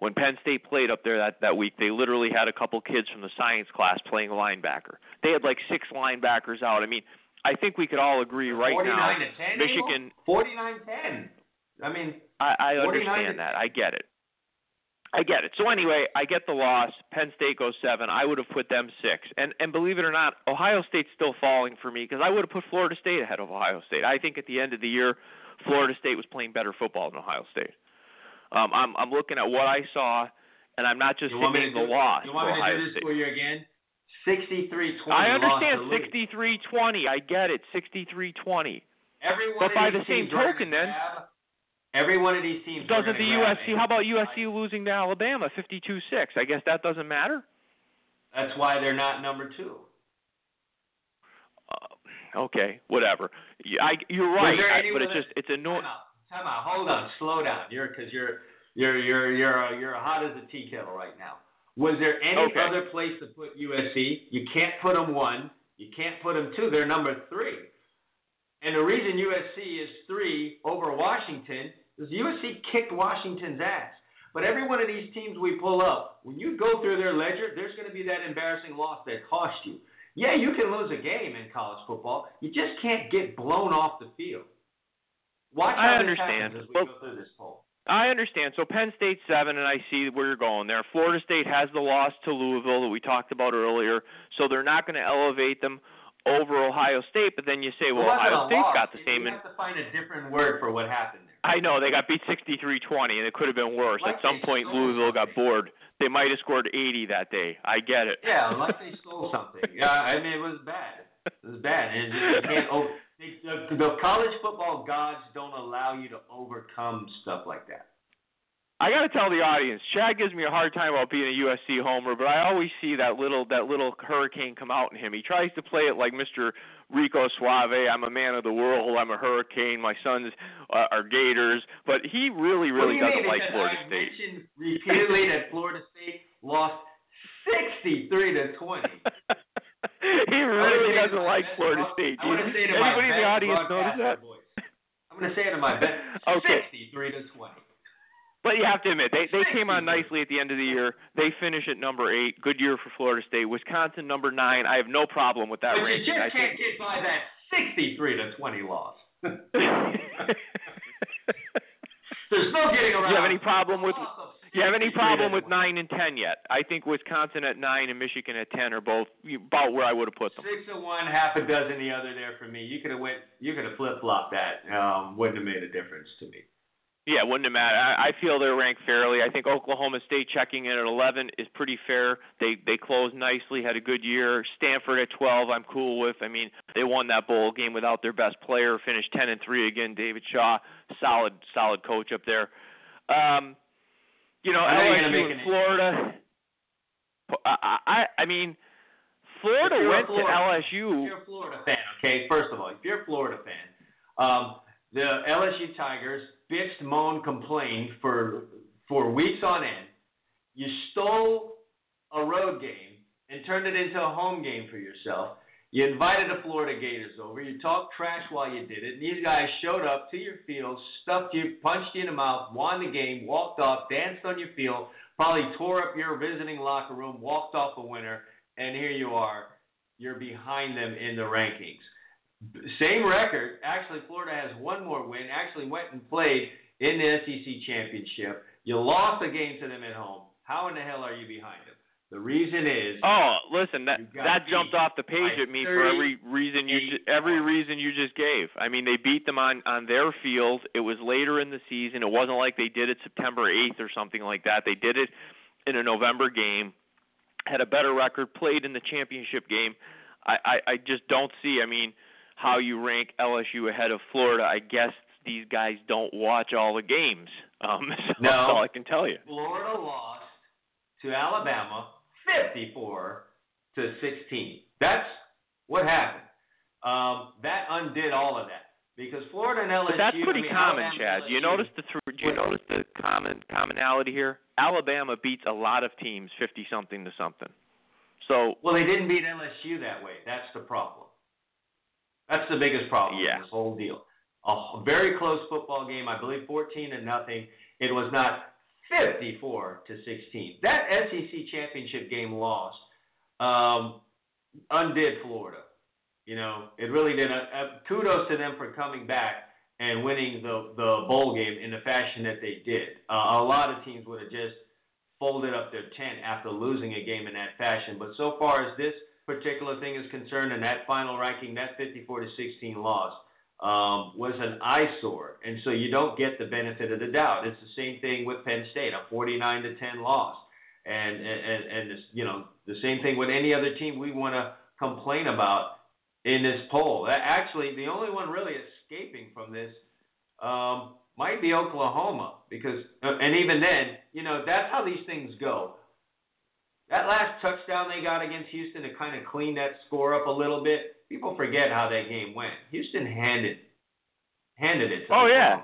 S7: when Penn State played up there that that week, they literally had a couple kids from the science class playing linebacker. They had like six linebackers out. I mean, I think we could all agree right
S2: 49
S7: now,
S2: to 10,
S7: Michigan.
S2: 49 10. I mean,
S7: I, I understand that. I get it. I get it. So anyway, I get the loss. Penn State goes seven. I would have put them six. And and believe it or not, Ohio State's still falling for me because I would have put Florida State ahead of Ohio State. I think at the end of the year, Florida State was playing better football than Ohio State. Um, I'm I'm looking at what I saw, and I'm not just
S2: you want me
S7: saying the
S2: do,
S7: loss
S2: you want me to
S7: Ohio
S2: do this
S7: State.
S2: for you again? 63 20.
S7: I understand
S2: loss
S7: 63-20. I get it. 63-20.
S2: Every one
S7: But by the same token, then-
S2: grab, every one of these teams
S7: Doesn't the USC? How about USC losing to Alabama 52-6? I guess that doesn't matter.
S2: That's why they're not number two.
S7: Uh, okay, whatever. I, you're right, I- but it's just it's annoying.
S2: Time out. Time out. Hold on. Slow down. You're because you're you're you're you're uh, you're hot as a tea kettle right now. Was there any
S7: Okay.
S2: other place to put USC? You can't put them one. You can't put them two. They're number three. And the reason USC is three over Washington is USC kicked Washington's ass. But every one of these teams we pull up, when you go through their ledger, there's going to be that embarrassing loss that cost you. Yeah, you can lose a game in college football. You just can't get blown off the field. Watch
S7: I
S2: how
S7: understand.
S2: this as we
S7: Well-
S2: go through this poll.
S7: I understand. So Penn State seven, and I see where you're going there. Florida State has the loss to Louisville that we talked about earlier, so they're not going to elevate them over Ohio State. But then you say, well,
S2: wasn't
S7: Ohio State's
S2: loss.
S7: got the same. In,
S2: have to find a different word for what happened.
S7: I know they got beat 63-20, and it could have been worse.
S2: Like
S7: At some point, Louisville got bored. They might have scored 80 that day. I get it.
S2: Yeah, like they stole something. Yeah, I mean it was bad. It was bad, and you you can't over. they- The, the college football gods don't allow you to overcome stuff like that.
S7: I got to tell the audience, Chad gives me a hard time about being a USC homer, but I always see that little that little hurricane come out in him. He tries to play it like Mr. Rico Suave. I'm a man of the world. I'm a hurricane. My sons uh, are Gators, but he really, really
S2: you
S7: doesn't like Florida
S2: I
S7: State.
S2: mentioned repeatedly that Florida State lost 63 to 20.
S7: he really doesn't like Florida State.
S2: Want to
S7: Do
S2: say
S7: you-
S2: to my
S7: Anybody in the
S2: best
S7: audience notice that?
S2: voice, I'm going to say it to my best.
S7: Okay.
S2: 63 to 20.
S7: But you have to admit, they they came on nicely at the end of the year. They finish at number eight. Good year for Florida State. Wisconsin number nine. I have no problem with that
S2: But you
S7: ranking.
S2: just
S7: I
S2: can't
S7: think
S2: get by that 63 to 20 loss. There's no getting around.
S7: You have any problem with- you have any problem with nine and ten yet? I think Wisconsin at nine and Michigan at ten are both about where I would have put them.
S2: Six of one, half a dozen the other there for me. You could have went, you could have flip flopped that. Um, wouldn't have made a difference to me.
S7: Yeah, wouldn't have mattered. I, I feel they're ranked fairly. I think Oklahoma State checking in at 11 is pretty fair. They they closed nicely, had a good year. Stanford at 12, I'm cool with. I mean, they won that bowl game without their best player, finished 10 and 3 again. David Shaw, solid solid coach up there. Um, you know, LSU and Florida. I, I I mean, Florida went
S2: Florida,
S7: to LSU.
S2: If you're a Florida fan, okay. First of all, if you're a Florida fan, um, the LSU Tigers bitched, moaned, complained for for weeks on end. You stole a road game and turned it into a home game for yourself. You invited the Florida Gators over. You talked trash while you did it. And these guys showed up to your field, stuffed you, punched you in the mouth, won the game, walked off, danced on your field, probably tore up your visiting locker room, walked off a winner, and here you are. You're behind them in the rankings. Same record. Actually, Florida has one more win. Actually, went and played in the SEC championship. You lost a game to them at home. How in the hell are you behind them? The reason is.
S7: Oh, listen, that that jumped off the page at me for every reason you ju- every reason you just gave. I mean, they beat them on on their field. It was later in the season. It wasn't like they did it September 8th or something like that. They did it in a November game. Had a better record. Played in the championship game. I I, I just don't see. I mean, how you rank LSU ahead of Florida. I guess these guys don't watch all the games. Um, so
S2: No.
S7: that's all I can tell you.
S2: Florida lost to Alabama 54 to 16. That's what happened. Um, that undid all of that because Florida and LSU.
S7: But that's pretty
S2: I mean,
S7: common,
S2: Alabama,
S7: Chad. Do you notice the th- do you notice the common commonality here? Alabama beats a lot of teams fifty something to something. So
S2: Well, they didn't beat LSU that way. That's the problem. That's the biggest problem
S7: Yeah.
S2: in this whole deal. A very close football game, I believe 14 to nothing. It was not 54 to 16. That SEC championship game loss um, undid Florida. You know, it really did. Uh, uh, kudos to them for coming back and winning the the bowl game in the fashion that they did. Uh, a lot of teams would have just folded up their tent after losing a game in that fashion. But so far as this particular thing is concerned, and that final ranking, that 54 to 16 loss um, was an eyesore, and so you don't get the benefit of the doubt. It's the same thing with Penn State, a 49 to 10 loss, and and and this, you know the same thing with any other team we want to complain about in this poll. Actually, the only one really escaping from this um, might be Oklahoma because, uh, and even then, you know, that's how these things go. That last touchdown they got against Houston to kind of clean that score up a little bit. People forget how that game went. Houston handed handed it. To
S7: Oh, yeah.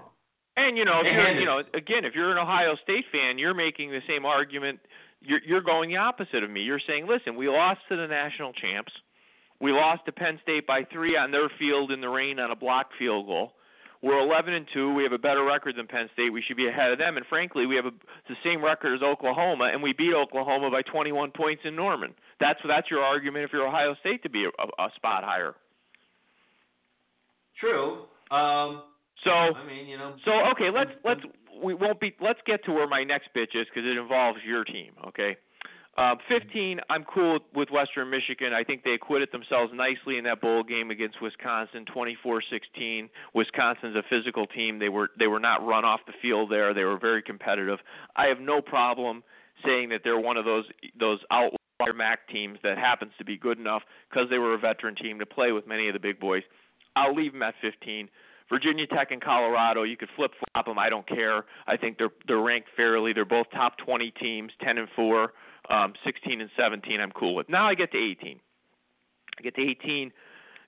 S7: And you know, if you're, you know, again, if you're an Ohio State fan, you're making the same argument. You're you're going the opposite of me. You're saying, listen, we lost to the national champs. We lost to Penn State by three on their field in the rain on a blocked field goal. We're 11 and two. We have a better record than Penn State. We should be ahead of them. And frankly, we have a, the same record as Oklahoma, and we beat Oklahoma by 21 points in Norman. That's that's your argument if you're Ohio State to be a, a, a spot higher.
S2: True. Um,
S7: So
S2: I mean, you know.
S7: So okay, let's let's we won't be let's get to where my next pitch is because it involves your team. Okay, um, 15. I'm cool with Western Michigan. I think they acquitted themselves nicely in that bowl game against Wisconsin, 24-16. Wisconsin's a physical team. They were they were not run off the field there. They were very competitive. I have no problem saying that they're one of those those outlier MAC teams that happens to be good enough because they were a veteran team to play with many of the big boys. I'll leave them at 15. Virginia Tech and Colorado, you could flip flop them. I don't care. I think they're they're ranked fairly. They're both top 20 teams, 10 and 4, um, 16 and 17. I'm cool with. Now I get to 18. I get to 18.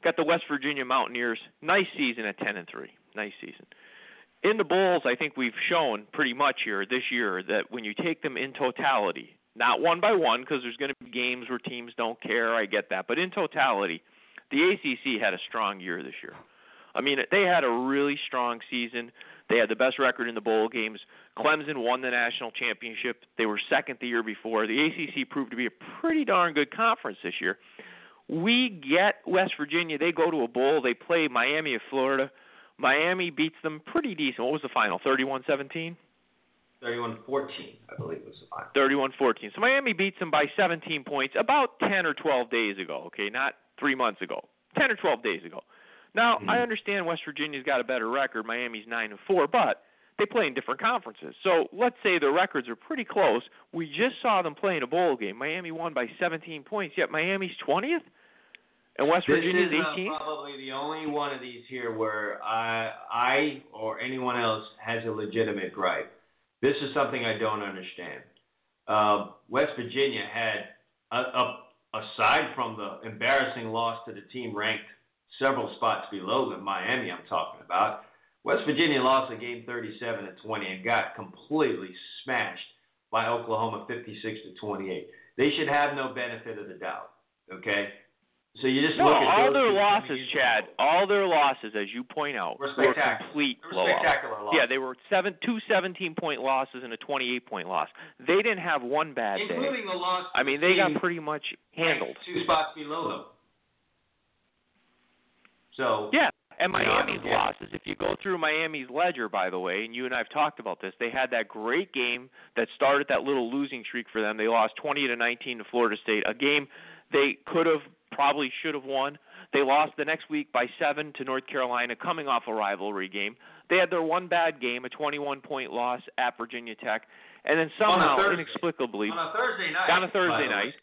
S7: Got the West Virginia Mountaineers. Nice season at 10 and 3. Nice season. In the bowls, I think we've shown pretty much here this year that when you take them in totality, not one by one, because there's going to be games where teams don't care. I get that, but in totality, the ACC had a strong year this year. I mean, they had a really strong season. They had the best record in the bowl games. Clemson won the national championship. They were second the year before. The ACC proved to be a pretty darn good conference this year. We get West Virginia. They go to a bowl. They play Miami of Florida. Miami beats them pretty decent. What was the final? 31-17?
S2: 31-14, I believe was the final.
S7: 31-14. So Miami beats them by 17 points about 10 or 12 days ago. Okay, not three months ago. 10 or 12 days ago. Now
S2: Mm-hmm.
S7: I understand West Virginia's got a better record. Miami's nine and four, but they play in different conferences. So let's say the records are pretty close. We just saw them play in a bowl game. Miami won by 17 points, yet Miami's 20th, and West
S2: This
S7: Virginia's
S2: is uh,
S7: 18th.
S2: probably the only one of these here where I, I or anyone else has a legitimate gripe. This is something I don't understand. Uh, West Virginia had, a, a, aside from the embarrassing loss to the team ranked several spots below them, Miami, I'm talking about. West Virginia lost the game 37 to 20 and got completely smashed by Oklahoma 56 to 28. They should have no benefit of the doubt. Okay, so you just
S7: No,
S2: look at
S7: all their losses. Chad, all their losses, as you point out,
S2: Were
S7: were complete
S2: were
S7: blowouts.
S2: losses.
S7: Yeah, they were seven, two 17 point losses and a 28 point loss. They didn't have one bad day.
S2: including the loss.
S7: I mean, they got pretty much handled.
S2: Two spots below them. So
S7: Yeah, and
S2: You know,
S7: Miami's
S2: yeah.
S7: losses, if you go through Miami's ledger, by the way, and you and I have talked about this, they had that great game that started that little losing streak for them. They lost 20 to 19 to Florida State, a game they could have, probably should have won. They lost the next week by seven to North Carolina, coming off a rivalry game. They had their one bad game, a 21 point loss at Virginia Tech, and then somehow,
S2: Thursday.
S7: inexplicably,
S2: on a Thursday night.
S7: on a Thursday night.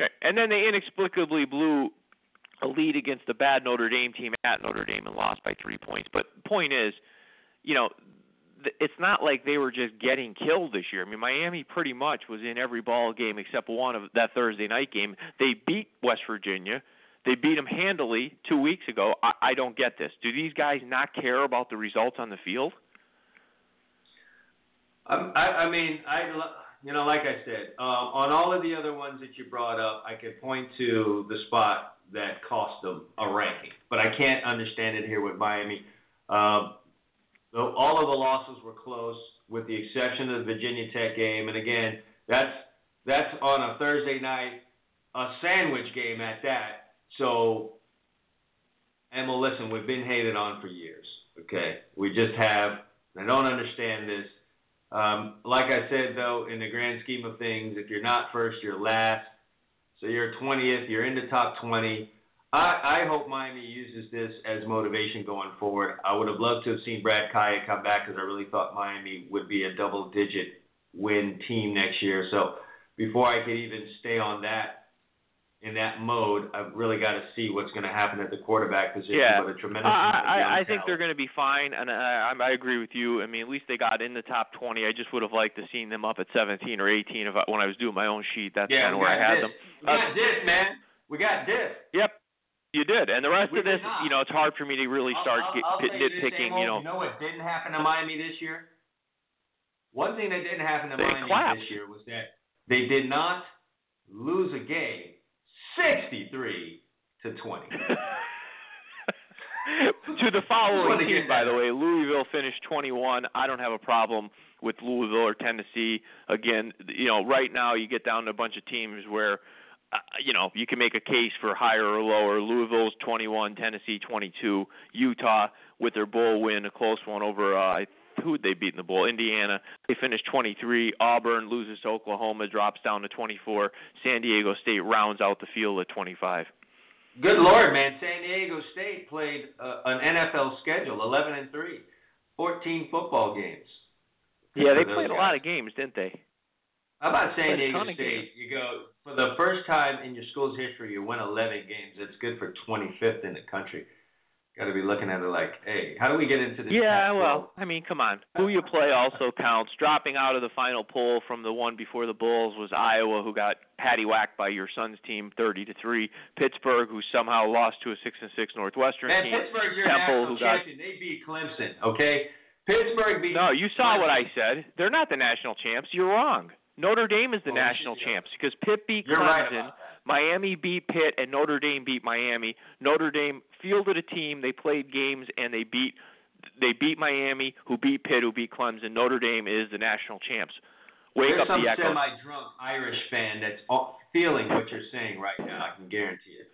S7: Okay. And then they inexplicably blew a lead against the bad Notre Dame team at Notre Dame and lost by three points. But the point is, you know, it's not like they were just getting killed this year. I mean, Miami pretty much was in every ball game except one of that Thursday night game. They beat West Virginia. They beat them handily two weeks ago. I, I don't get this. Do these guys not care about the results on the field?
S2: Um, I, I mean, I, you know, like I said, uh, on all of the other ones that you brought up, I could point to the spot that cost them a ranking, but I can't understand it here with Miami. Though all of the losses were close, with the exception of the Virginia Tech game, and again, that's that's on a Thursday night, a sandwich game at that. So, and listen, we've been hated on for years. Okay, we just have. I don't understand this. Um, like I said, though, in the grand scheme of things, if you're not first, you're last. So you're 20th, you're in the top 20. I, I hope Miami uses this as motivation going forward. I would have loved to have seen Brad Kaaya come back because I really thought Miami would be a double digit win team next year. So before I could even stay on that, in that mode, I've really got to see what's going to happen at the quarterback position.
S7: Yeah.
S2: But a tremendous
S7: I,
S2: amount of young
S7: I, I think they're going to be fine, and I, I agree with you. I mean, at least they got in the top 20. I just would have liked to seen them up at 17 or 18 if I, when I was doing my own sheet. That's
S2: yeah,
S7: kind of where I had
S2: this.
S7: them.
S2: We
S7: Uh,
S2: got this, man. We got this.
S7: Yep, you did. And the rest
S2: We
S7: of this,
S2: not.
S7: you know, it's hard for me to really start
S2: I'll, I'll, I'll you
S7: nitpicking. You know,
S2: you know what didn't happen to Miami this year? One thing that didn't happen to Miami
S7: collapsed.
S2: this year was that they did not lose a game 63 to 20.
S7: to the following team, by the way, Louisville finished 21. I don't have a problem with Louisville or Tennessee. Again, you know, right now you get down to a bunch of teams where, uh, you know, you can make a case for higher or lower. Louisville's 21, Tennessee 22, Utah with their bowl win, a close one over. Uh, who would they beat in the bowl? Indiana. They finished 23. Auburn loses to Oklahoma, drops down to 24. San Diego State rounds out the field at 25.
S2: Good lord, man! San Diego State played uh, an NFL schedule, 11 and 3, 14 football games.
S7: Yeah, they played a lot of games, didn't they?
S2: How about San Diego State? You go for the first time in your school's history, you win 11 games. It's good for 25th in the country. Got to be looking at it like, hey, how do we get into this?
S7: Yeah,
S2: Pac-12?
S7: well, I mean, come on. Who you play also counts. Dropping out of the final poll from the one before the Bulls was Iowa, who got patty whacked by your son's team, thirty to three. Pittsburgh, who somehow lost to a six and six Northwestern
S2: Man,
S7: team.
S2: Pittsburgh's your
S7: Temple,
S2: national
S7: who got
S2: champion. They beat Clemson, okay? Pittsburgh beat.
S7: no. You saw what I said. They're not the national champs. You're wrong. Notre Dame is the
S2: Oh,
S7: national champs because Pitt beat
S2: You're right
S7: Clemson.
S2: that.
S7: Miami beat Pitt and Notre Dame beat Miami. Notre Dame fielded a team, they played games and they beat they beat Miami, who beat Pitt, who beat Clemson. Notre Dame is the national champs. Wake
S2: There's
S7: up
S2: some
S7: the echo.
S2: semi-drunk Irish fan that's all- feeling what you're saying right now. I can guarantee it.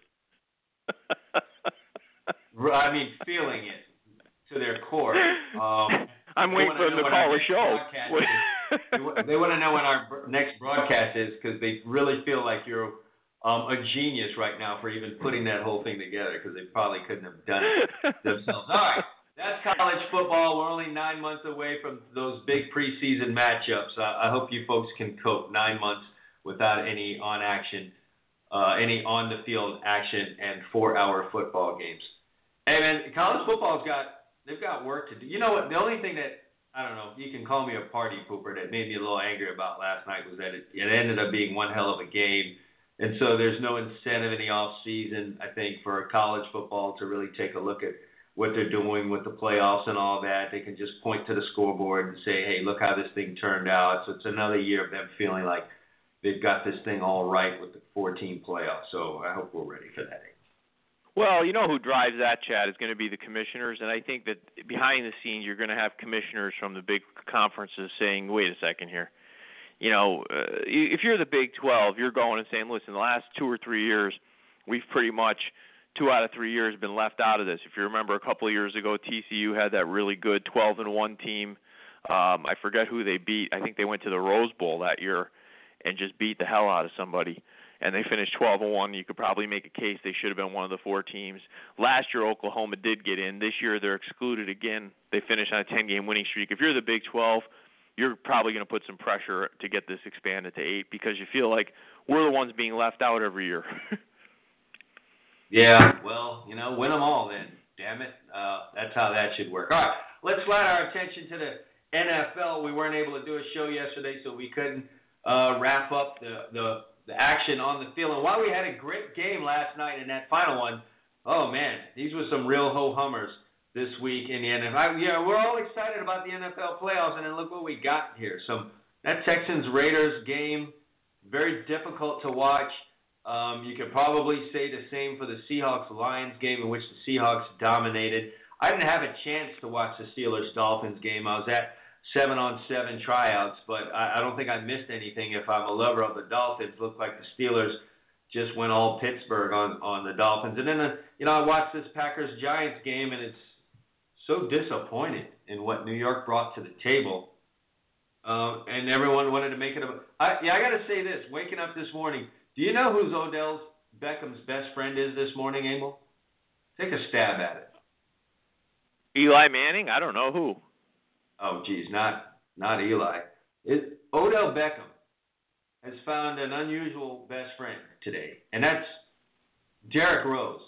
S2: I mean, feeling it to their core. Um,
S7: I'm waiting for them to call the show.
S2: they want to know when our next broadcast is because they really feel like you're um, a genius right now for even putting that whole thing together because they probably couldn't have done it themselves. All right, that's college football. We're only nine months away from those big preseason matchups. I, I hope you folks can cope nine months without any on action, uh, any on the field action, and four hour football games. Hey man, college football's got they've got work to do. You know what? The only thing that I don't know, you can call me a party pooper that made me a little angry about last night was that it, it ended up being one hell of a game and so there's no incentive in the off season, I think, for college football to really take a look at what they're doing with the playoffs and all that. They can just point to the scoreboard and say, hey, look how this thing turned out. So it's another year of them feeling like they've got this thing all right with the 14 playoffs. So I hope we're ready for that.
S7: Well, you know who drives that, Chad, is going to be the commissioners. And I think that behind the scenes, you're going to have commissioners from the big conferences saying, wait a second here you know, uh, if you're the Big 12, you're going and saying, listen, the last two or three years, we've pretty much two out of three years been left out of this. If you remember, a couple of years ago, TCU had that really good 12 and one team. Um, I forget who they beat. I think they went to the Rose Bowl that year and just beat the hell out of somebody. And they finished 12 and one. You could probably make a case they should have been one of the four teams. Last year, Oklahoma did get in. This year, they're excluded again. They finished on a 10 game winning streak. If you're the Big 12, you're probably going to put some pressure to get this expanded to eight because you feel like we're the ones being left out every year.
S2: yeah, well, you know, win them all then. Damn it, uh, that's how that should work. All right, let's slide our attention to the NFL. We weren't able to do a show yesterday, so we couldn't uh, wrap up the, the the action on the field. And while we had a great game last night in that final one, oh man, these were some real ho hummers this week in the NFL. Yeah, we're all excited about the NFL playoffs, and then look what we got here. Some that Texans Raiders game, very difficult to watch. Um, you could probably say the same for the Seahawks Lions game, in which the Seahawks dominated. I didn't have a chance to watch the Steelers Dolphins game. I was at seven on seven tryouts, but I, I don't think I missed anything. If I'm a lover of the Dolphins, looked like the Steelers just went all Pittsburgh on on the Dolphins. And then the, uh, you know I watched this Packers Giants game, and it's so disappointed in what New York brought to the table. Um, and everyone wanted to make it a. I, yeah, I got to say this. Waking up this morning, do you know who's Odell Beckham's best friend is this morning, Emil? Take a stab at it.
S7: Eli Manning? I don't know who.
S2: Oh, geez, not not Eli. It, Odell Beckham has found an unusual best friend today, and that's Derrick Rose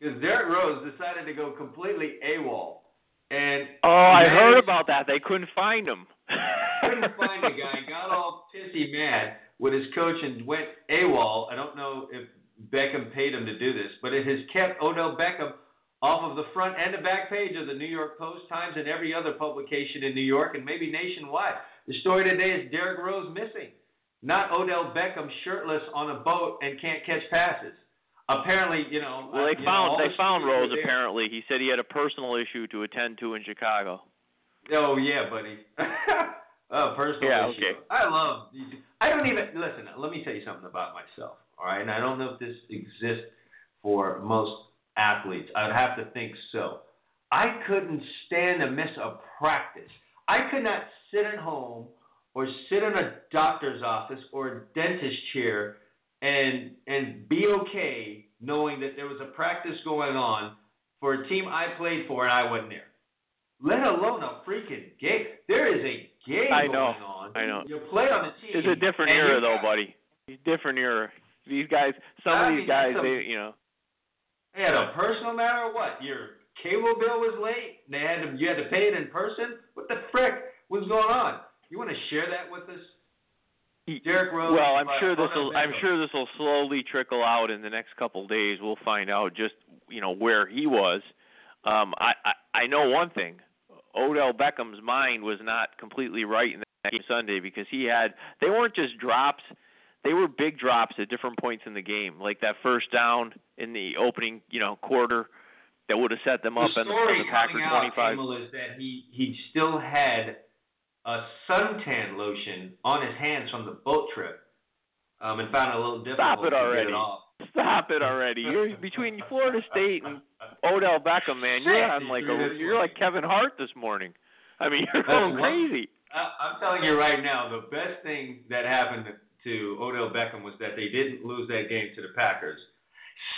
S2: because Derrick Rose decided to go completely AWOL. And
S7: oh, I heard about that. They couldn't find him.
S2: couldn't find the guy. Got all pissy mad with his coach and went AWOL. I don't know if Beckham paid him to do this, but it has kept Odell Beckham off of the front and the back page of the New York Post Times and every other publication in New York and maybe nationwide. The story today is Derrick Rose missing, not Odell Beckham shirtless on a boat and can't catch passes apparently, you know.
S7: Well, they
S2: uh,
S7: found
S2: know,
S7: they found Rose. Apparently, he said he had a personal issue to attend to in Chicago.
S2: Oh yeah, buddy. oh, personal
S7: yeah,
S2: issue.
S7: Okay.
S2: I love. I don't even listen. Let me tell you something about myself. All right, and I don't know if this exists for most athletes. I'd have to think so. I couldn't stand to miss a practice. I could not sit at home or sit in a doctor's office or a dentist chair and and be okay knowing that there was a practice going on for a team I played for and I wasn't there. Let alone a freaking game. There is a game
S7: I know.
S2: going on.
S7: I know.
S2: You play on the team.
S7: It's a different era though, buddy. Different era. These guys, some
S2: I
S7: of these
S2: mean,
S7: guys,
S2: a,
S7: they, you know.
S2: They had a personal matter or what? Your cable bill was late. They had to, you had to pay it in person. What the frick was going on? You want to share that with us? Derrick Rose.
S7: Well, I'm sure this will. I'm sure this will slowly trickle out in the next couple of days. We'll find out just you know where he was. Um, I, I I know one thing. Odell Beckham's mind was not completely right in that game Sunday because he had. They weren't just drops. They were big drops at different points in the game, like that first down in the opening, you know, quarter that would have set them up
S2: the
S7: in the, the Packer 25.
S2: Out, is that he he still had a suntan lotion on his hands from the boat trip, um, and found it a little difficult
S7: Stop it already.
S2: to get it off.
S7: Stop it already. You're between Florida State and Odell Beckham, man. You're on like a you're like Kevin Hart this morning. I mean, you're going crazy.
S2: I- I'm telling you right now, the best thing that happened to Odell Beckham was that they didn't lose that game to the Packers,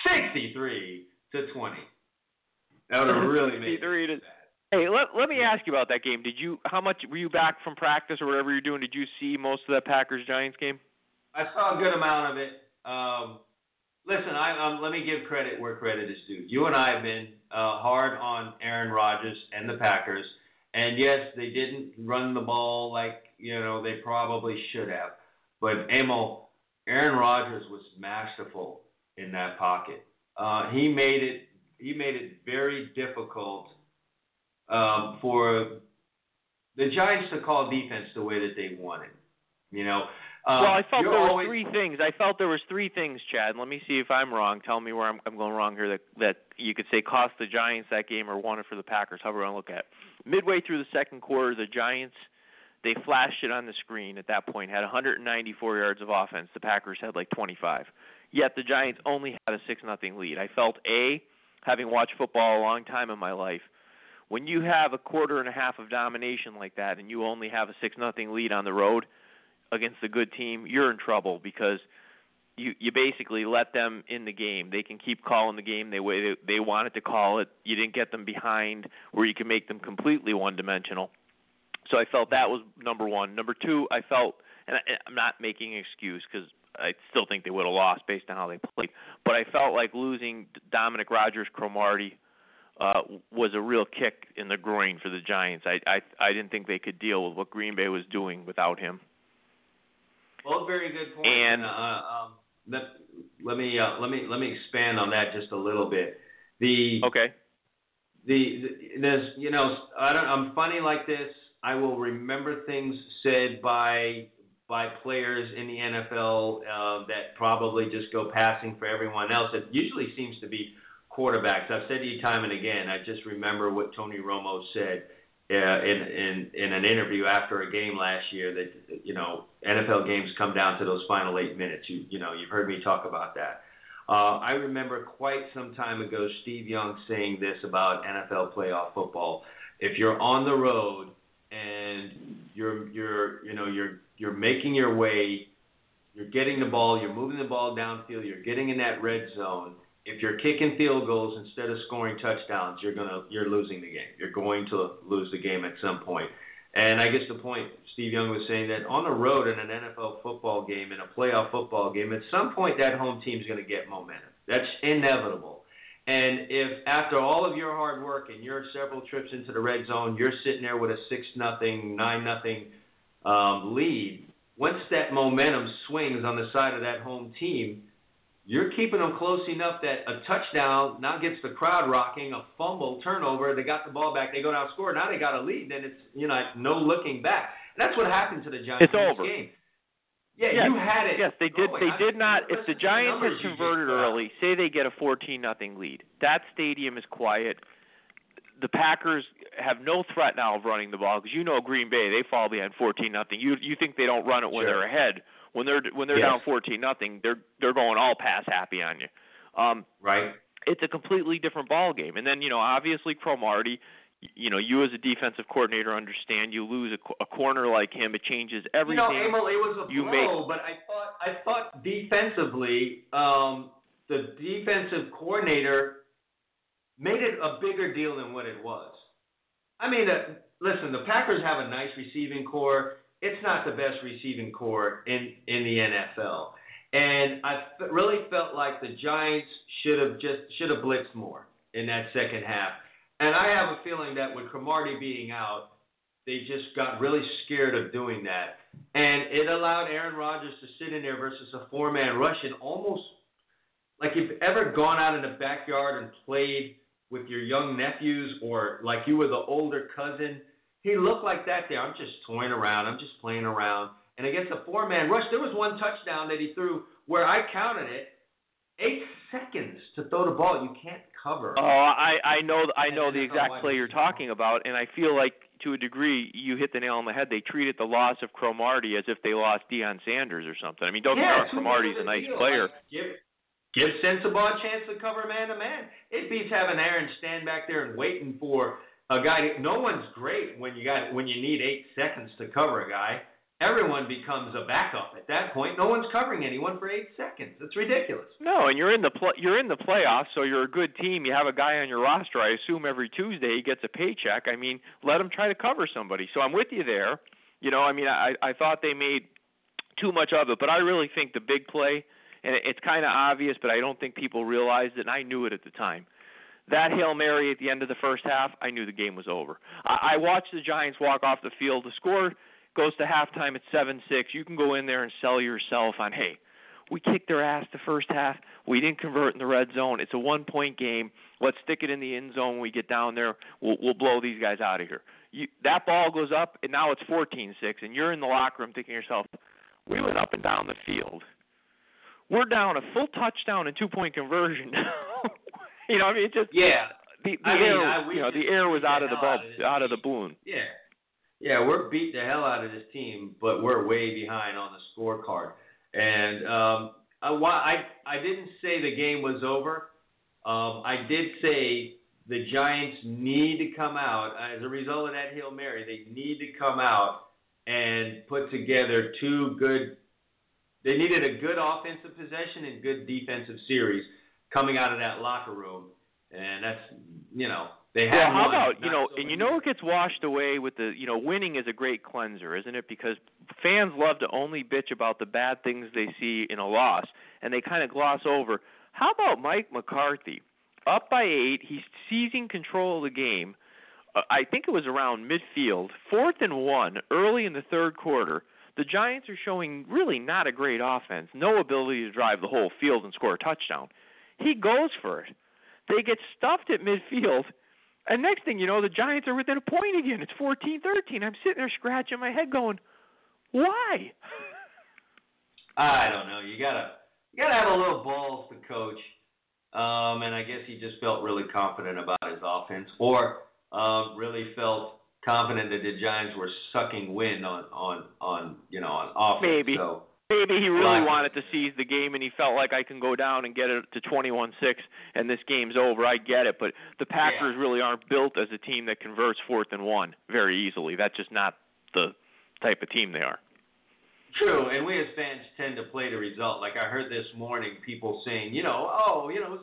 S2: 63 to 20. That would have really made.
S7: 63 to- Hey, let let me ask you about that game. Did you how much were you back from practice or whatever you're doing? Did you see most of that Packers Giants game?
S2: I saw a good amount of it. Um, listen, I um, let me give credit where credit is due. You and I have been uh, hard on Aaron Rodgers and the Packers, and yes, they didn't run the ball like you know they probably should have. But Amo, Aaron Rodgers was masterful in that pocket. Uh, he made it. He made it very difficult um, for the Giants to call defense the way that they wanted. You know. Um,
S7: well, I felt there
S2: always-
S7: were three things. I felt there was three things, Chad. Let me see if I'm wrong. Tell me where I'm, I'm going wrong here. That that you could say cost the Giants that game or won it for the Packers. However you want to look at. Midway through the second quarter, the Giants they flashed it on the screen at that point. Had 194 yards of offense. The Packers had like 25. Yet the Giants only had a six nothing lead. I felt a having watched football a long time in my life. When you have a quarter and a half of domination like that, and you only have a six nothing lead on the road, against a good team, you're in trouble because you you basically let them in the game. They can keep calling the game the way they, they wanted to call it. You didn't get them behind where you can make them completely one dimensional. So I felt that was number one. Number two, I felt, and I, I'm not making an excuse because I still think they would have lost based on how they played, but I felt like losing Dominique Rodgers, Cromartie, uh, was a real kick in the groin for the Giants. I I I didn't think they could deal with what Green Bay was doing without him.
S2: Both very good points.
S7: And-
S2: uh, um, let, let me uh, let me let me expand on that just a little bit. The
S7: Okay.
S2: the, the there's you know I don't I'm funny like this. I will remember things said by by players in the NFL uh, that probably just go passing for everyone else. It usually seems to be quarterbacks. I've said to you time and again. I just remember what Tony Romo said uh, in in in an interview after a game last year that you know NFL games come down to those final eight minutes. You you know you've heard me talk about that. Uh, I remember quite some time ago Steve Young saying this about NFL playoff football. If you're on the road and you're you're you know you're you're making your way, you're getting the ball, you're moving the ball downfield, you're getting in that red zone. If you're kicking field goals instead of scoring touchdowns, you're gonna you're losing the game. You're going to lose the game at some point. And I guess the point Steve Young was saying that on the road in an NFL football game, in a playoff football game, at some point that home team's to get momentum. That's inevitable. And if after all of your hard work and your several trips into the red zone, you're sitting there with a six nothing, nine nothing um, lead, once that momentum swings on the side of that home team, you're keeping them close enough that a touchdown now gets the crowd rocking, a fumble, turnover, they got the ball back, they go down score, now they got a lead, then it's you know no looking back. And that's what happened to the Giants
S7: It's
S2: in this
S7: over.
S2: game. Yeah,
S7: yes,
S2: you had it.
S7: Yes, they did.
S2: going.
S7: They did not. If the Giants had converted early, say they get a 14 nothing lead, that stadium is quiet. The Packers have no threat now of running the ball because you know Green Bay they fall behind 14 nothing. You you think they don't run it when
S2: Sure.
S7: they're ahead. When they're when they're
S2: Yes.
S7: down 14 nothing, they're they're going all pass happy on you. Um,
S2: Right.
S7: it's a completely different ball game. And then you know, obviously Cromartie, you know, you as a defensive coordinator understand you lose a, a corner like him, it changes everything.
S2: You know, Emil, it was a
S7: you
S2: blow,
S7: make-
S2: but I thought I thought defensively, um, the defensive coordinator made it a bigger deal than what it was. I mean, uh, listen, the Packers have a nice receiving corps. It's not the best receiving corps in in the NFL, and I f- really felt like the Giants should have just should have blitzed more in that second half. And I have a feeling that with Cromartie being out, they just got really scared of doing that. And it allowed Aaron Rodgers to sit in there versus a four man rush and almost like you've ever gone out in the backyard and played with your young nephews or like you were the older cousin. He looked like that there. I'm just toying around. I'm just playing around. And against a four man rush, there was one touchdown that he threw where I counted it. Eight seconds to throw the ball. You can't cover.
S7: Oh, I I know I know the exact play you're talking about, and I feel like to a degree you hit the nail on the head. They treated the loss of Cromartie as if they lost Deion Sanders or something. I mean, don't get
S2: yeah, too
S7: Cromartie's a nice
S2: deal.
S7: player.
S2: Like, give give Sensabaugh a chance to cover man to man. It beats having Aaron stand back there and waiting for a guy. No one's great when you got when you need eight seconds to cover a guy. Everyone becomes a backup at that point. No one's covering anyone for eight seconds. It's ridiculous.
S7: No, and you're in the pl- you're in the playoffs, so you're a good team. You have a guy on your roster. I assume every Tuesday he gets a paycheck. I mean, let him try to cover somebody. So I'm with you there. You know, I mean, I I thought they made too much of it, but I really think the big play, and it's kind of obvious, but I don't think people realized it, and I knew it at the time. That Hail Mary at the end of the first half, I knew the game was over. I, I watched the Giants walk off the field. The score goes to halftime at 7 6. You can go in there and sell yourself on, hey, we kicked their ass the first half. We didn't convert in the red zone. It's a one point game. Let's stick it in the end zone when we get down there. We'll, we'll blow these guys out of here. You, that ball goes up, and now it's 14 6, and you're in the locker room thinking to yourself, we went up and down the field. We're down a full touchdown and two point conversion. you know, I mean, it just
S2: yeah.
S7: The, the
S2: I mean,
S7: air,
S2: I-
S7: you know, the air was out of the bub,
S2: out of
S7: out of the balloon.
S2: Yeah. Yeah, we're beat the hell out of this team, but we're way behind on the scorecard. And um, I, I, I didn't say the game was over. Um, I did say the Giants need to come out as a result of that Hail Mary. They need to come out and put together two good. They needed a good offensive possession and good defensive series coming out of that locker room, and that's you know they had
S7: Well, how about you know,
S2: so
S7: and you know it gets washed away with the you know, winning is a great cleanser, isn't it? Because fans love to only bitch about the bad things they see in a loss, and they kind of gloss over. How about Mike McCarthy, up by eight, he's seizing control of the game. Uh, I think it was around midfield, fourth and one, early in the third quarter. The Giants are showing really not a great offense, no ability to drive the whole field and score a touchdown. He goes for it. They get stuffed at midfield, and next thing you know, the Giants are within a point again. It's 14-13. I'm sitting there scratching my head, going, "Why?"
S2: I don't know. You gotta you gotta have a little balls to coach. Um, and I guess he just felt really confident about his offense, or uh, really felt confident that the Giants were sucking wind on on on you know on offense.
S7: Maybe.
S2: So
S7: Maybe he really
S2: Right.
S7: wanted to seize the game, and he felt like I can go down and get it to 21-6, and this game's over. I get it, but the Packers really aren't built as a team that converts fourth and one very easily. That's just not the type of team they are.
S2: True, and we as fans tend to play the result. Like I heard this morning, people saying, you know, oh, you know,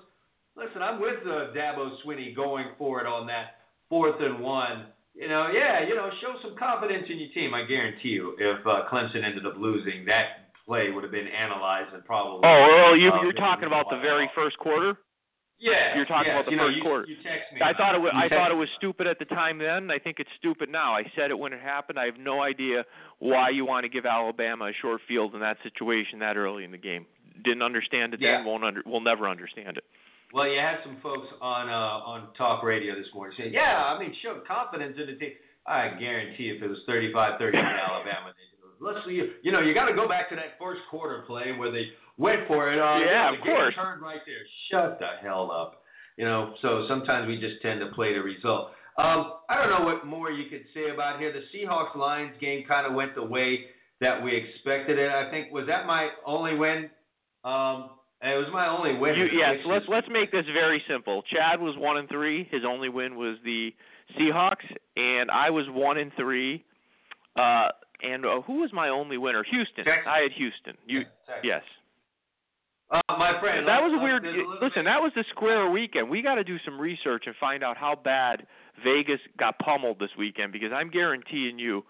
S2: listen, I'm with uh, Dabo Swinney going for it on that fourth and one. You know, yeah, you know, show some confidence in your team. I guarantee you, if uh, Clemson ended up losing, that play would have been analyzed and probably.
S7: Oh, Earl, you,
S2: uh,
S7: you're talking about the very first quarter.
S2: Yeah,
S7: You're talking
S2: yes,
S7: about the
S2: you know,
S7: first
S2: you,
S7: quarter.
S2: You text me.
S7: I thought it was, I thought it was stupid at the time then. I think it's stupid now. I said it when it happened. I have no idea why you want to give Alabama a short field in that situation that early in the game. Didn't understand it
S2: Yeah.
S7: then. Won't under. We'll never understand it.
S2: Well, you had some folks on uh, on talk radio this morning saying, "Yeah, I mean, show confidence in the team." I guarantee, if it was 35-30 in Alabama, they do. Let's see. You know, you got to go back to that first quarter play where they went for it. Uh, you
S7: Yeah,
S2: know,
S7: of course.
S2: Turned right there. Shut the hell up. You know, so sometimes we just tend to play the result. Um, I don't know what more you could say about here. The Seahawks Lions game kind of went the way that we expected it. I think was that my only win. Um, it was my only win.
S7: You, yes,
S2: six
S7: let's let's make this very simple. Chad was one and three. His only win was the Seahawks, and I was one and three. Uh, and uh, who was my only winner? Houston.
S2: Texas.
S7: I had Houston. You
S2: Texas.
S7: yes.
S2: Uh, my friend,
S7: that was a weird.
S2: a
S7: Listen,
S2: bit-
S7: that was the square weekend. We got to do some research and find out how bad Vegas got pummeled this weekend because I'm guaranteeing you,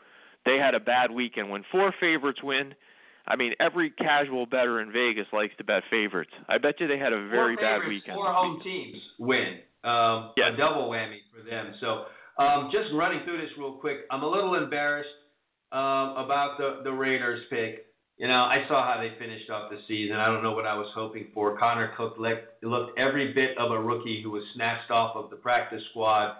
S7: they had a bad weekend. When four favorites win, I mean every casual bettor in Vegas likes to bet favorites. I bet you they had a very
S2: four
S7: bad weekend.
S2: Four home teams win. Um,
S7: Yes.
S2: A double whammy for them. So um, just running through this real quick. I'm a little embarrassed um, about the the Raiders pick. You know, I saw how they finished off the season. I don't know what I was hoping for. Connor Cook looked, looked every bit of a rookie who was snatched off of the practice squad.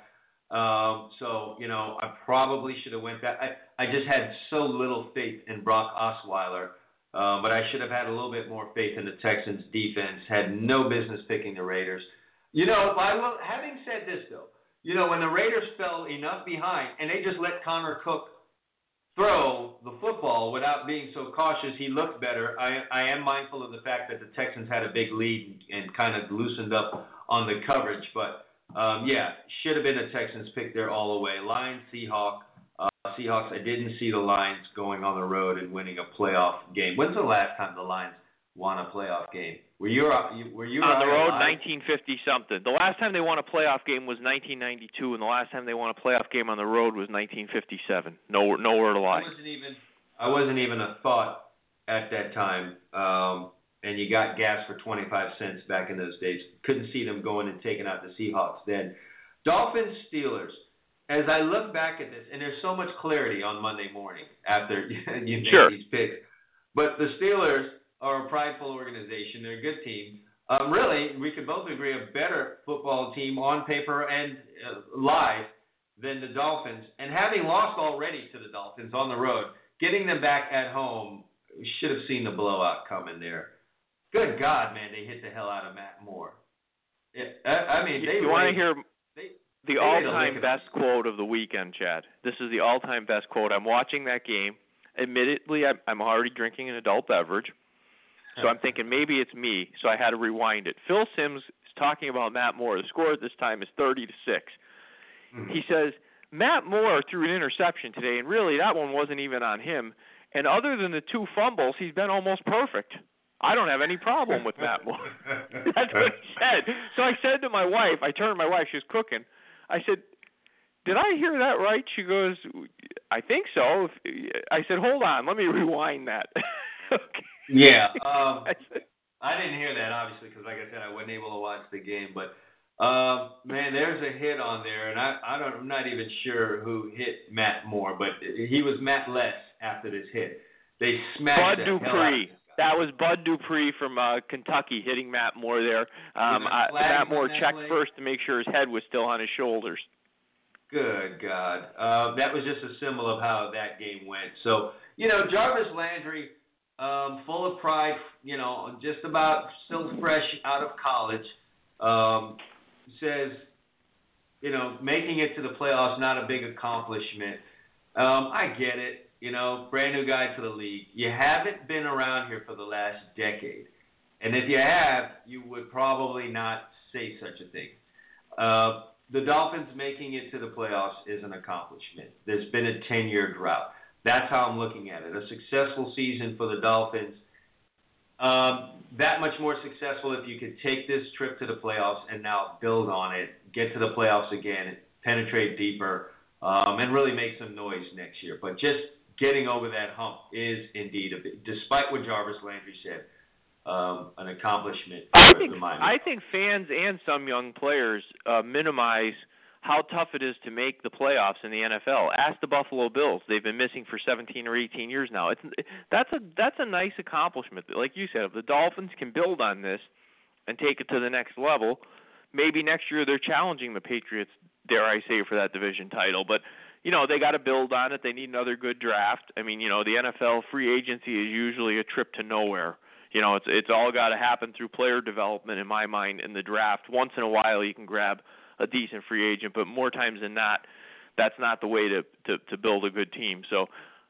S2: Um, so you know, I probably should have went back. I, I just had so little faith in Brock Osweiler. Um, but I should have had a little bit more faith in the Texans defense. Had no business picking the Raiders. You know, I will, having said this though, you know when the Raiders fell enough behind and they just let Connor Cook throw the football without being so cautious, he looked better. I, I am mindful of the fact that the Texans had a big lead and kind of loosened up on the coverage, but Um, yeah, should have been a Texans pick there all the way. Lions, Seahawks. Uh, Seahawks. I didn't see the Lions going on the road and winning a playoff game. When's the last time the Lions won a playoff game? Were you were you
S7: on the road? 1950 something. The last time they won a playoff game was 1992, and the last time they won a playoff game on the road was 1957. No, nowhere to lie.
S2: I wasn't even I wasn't even a thought at that time. Um, and you got gas for 25 cents back in those days. Couldn't see them going and taking out the Seahawks then. Dolphins Steelers. As I look back at this, and there's so much clarity on Monday morning after you make
S7: Sure.
S2: these picks, but the Steelers are a prideful organization. They're a good team. Um, really, we could both agree a better football team on paper and uh, live than the Dolphins. And having lost already to the Dolphins on the road, getting them back at home should have seen the blowout coming there. Good God, man, they hit the hell out of Matt Moore. Yeah, I, I mean, they
S7: you want to hear
S2: they-
S7: the all-time
S2: lick
S7: best quote of the weekend, Chad? This is the all-time best quote. I'm watching that game. Admittedly, I'm, I'm already drinking an adult beverage, so I'm thinking maybe it's me. So I had to rewind it. Phil Simms is talking about Matt Moore. The score at this time is 30 to six.
S2: Mm-hmm.
S7: He says Matt Moore threw an interception today, and really that one wasn't even on him. And other than the two fumbles, he's been almost perfect. I don't have any problem with Matt Moore. That's what he said. So I said to my wife, I turned to my wife, she was cooking. I said, "Did I hear that right?" She goes, "I think so." I said, "Hold on, let me rewind that." Okay.
S2: Yeah, um,
S7: I
S2: didn't hear that obviously because, like I said, I wasn't able to watch the game. But um, man, there's a hit on there, and I, I don't, I'm not even sure who hit Matt Moore, but he was Matt Less after this hit. They smashed
S7: Bud
S2: the hell out of
S7: Dupree. That was Bud Dupree from uh, Kentucky hitting Matt Moore there. Um,
S2: With a
S7: I,
S2: flag
S7: Matt Moore checked
S2: play?
S7: first to make sure his head was still on his shoulders.
S2: Good God. Uh, that was just a symbol of how that game went. So, you know, Jarvis Landry, um, full of pride, you know, just about still fresh out of college, um, says, you know, making it to the playoffs not a big accomplishment. Um, I get it. You know, brand new guy to the league. You haven't been around here for the last decade. And if you have, you would probably not say such a thing. Uh, the Dolphins making it to the playoffs is an accomplishment. There's been a 10 year drought. That's how I'm looking at it. A successful season for the Dolphins. Um, that much more successful if you could take this trip to the playoffs and now build on it, get to the playoffs again, penetrate deeper, um, and really make some noise next year. But just getting over that hump is indeed a big, despite what Jarvis Landry said, um, an accomplishment
S7: I think. I think fans and some young players uh, minimize how tough it is to make the playoffs in the NFL. Ask the Buffalo Bills; they've been missing for 17 or 18 years now. It's that's a that's a nice accomplishment. Like you said, if the Dolphins can build on this and take it to the next level, maybe next year they're challenging the Patriots. Dare I say for that division title? But you know they got to build on it. They need another good draft. I mean, you know, the NFL free agency is usually a trip to nowhere. You know, it's it's all got to happen through player development in my mind in the draft. Once in a while you can grab a decent free agent, but more times than not, that's not the way to to to build a good team. So,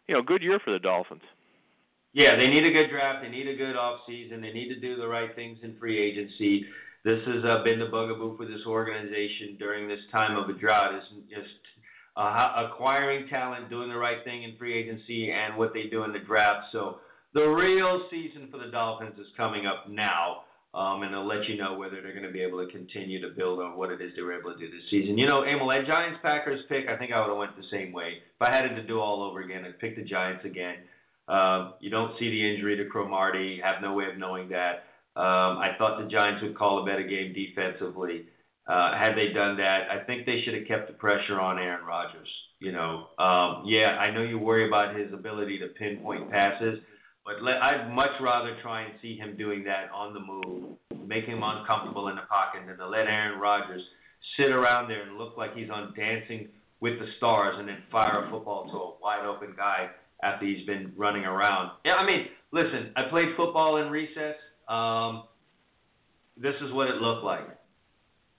S7: you know, good year for the Dolphins.
S2: Yeah, they need a good draft. They need a good off season. They need to do the right things in free agency. This has uh, been the bugaboo for this organization during this time of a drought. Is just uh, acquiring talent, doing the right thing in free agency, and what they do in the draft. So the real season for the Dolphins is coming up now. Um, and they'll let you know whether they're going to be able to continue to build on what it is they were able to do this season. You know, Emil, that Giants Packers pick, I think I would have went the same way. If I had it to do all over again, I'd pick the Giants again. Um, you don't see the injury to Cromartie, have no way of knowing that. Um, I thought the Giants would call a better game defensively. Uh, had they done that, I think they should have kept the pressure on Aaron Rodgers. You know, um, yeah, I know you worry about his ability to pinpoint passes, but let, I'd much rather try and see him doing that on the move, make him uncomfortable in the pocket, than to let Aaron Rodgers sit around there and look like he's on Dancing with the Stars and then fire a football to a wide open guy after he's been running around. Yeah, I mean, listen, I played football in recess. Um, this is what it looked like.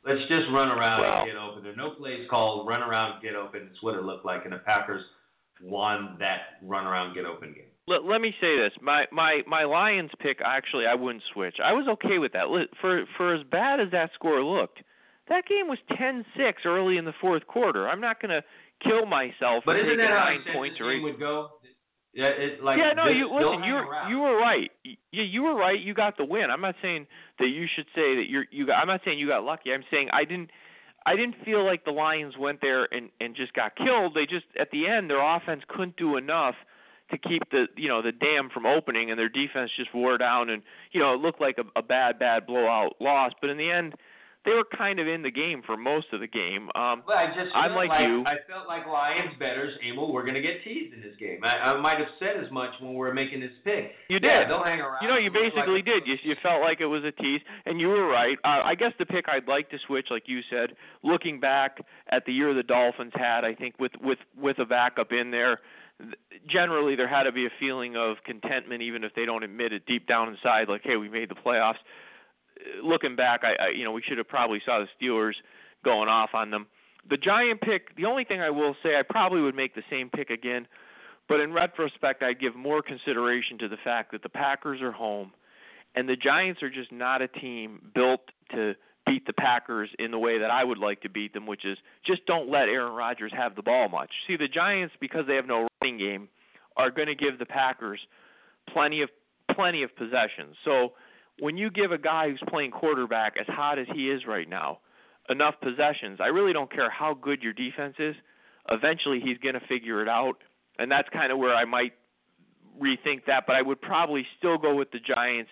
S2: Let's just run around
S7: Wow.
S2: and get open. There are no plays called. Run around, get open. It's what it looked like, and the Packers won that run around, get open game.
S7: Let, let me say this: my my my Lions pick. Actually, I wouldn't switch. I was okay with that. For for as bad as that score looked, That game was 10-6 early in the fourth quarter. I'm not going to kill myself
S2: But isn't that
S7: nine points or eight.
S2: would go? Yeah, it, like
S7: yeah, no, you listen. You you were right. Yeah, you were right. You got the win. I'm not saying that you should say that you're you. Got, I'm not saying you got lucky. I'm saying I didn't. I didn't feel like the Lions went there and and just got killed. They just at the end their offense couldn't do enough to keep the you know the dam from opening, and their defense just wore down. And you know it looked like a, a bad bad blowout loss. But in the end, they were kind of in the game for most of the game. Um,
S2: Well, I just
S7: I'm
S2: felt
S7: like you.
S2: I felt like Lions bettors, Emil, we're going to get teased in this game. I, I might have said as much when we were making this pick.
S7: You
S2: Yeah,
S7: did.
S2: they'll hang around.
S7: You know, you
S2: Look like
S7: basically did. You you felt like it was a tease, and you were right. Uh, I guess the pick I'd like to switch, like you said, looking back at the year the Dolphins had, I think with with with a backup in there, th- generally there had to be a feeling of contentment, even if they don't admit it deep down inside, like, hey, we made the playoffs. Uh, Looking back, I, I you know we should have probably saw the Steelers going off on them. The Giant pick, the only thing I will say, I probably would make the same pick again. But in retrospect, I'd give more consideration to the fact that the Packers are home, and the Giants are just not a team built to beat the Packers in the way that I would like to beat them, which is just don't let Aaron Rodgers have the ball much. See, the Giants, because they have no running game, are going to give the Packers plenty of plenty of possessions. So when you give a guy who's playing quarterback as hot as he is right now enough possessions, I really don't care how good your defense is. Eventually, he's going to figure it out, and that's kind of where I might rethink that. But I would probably still go with the Giants,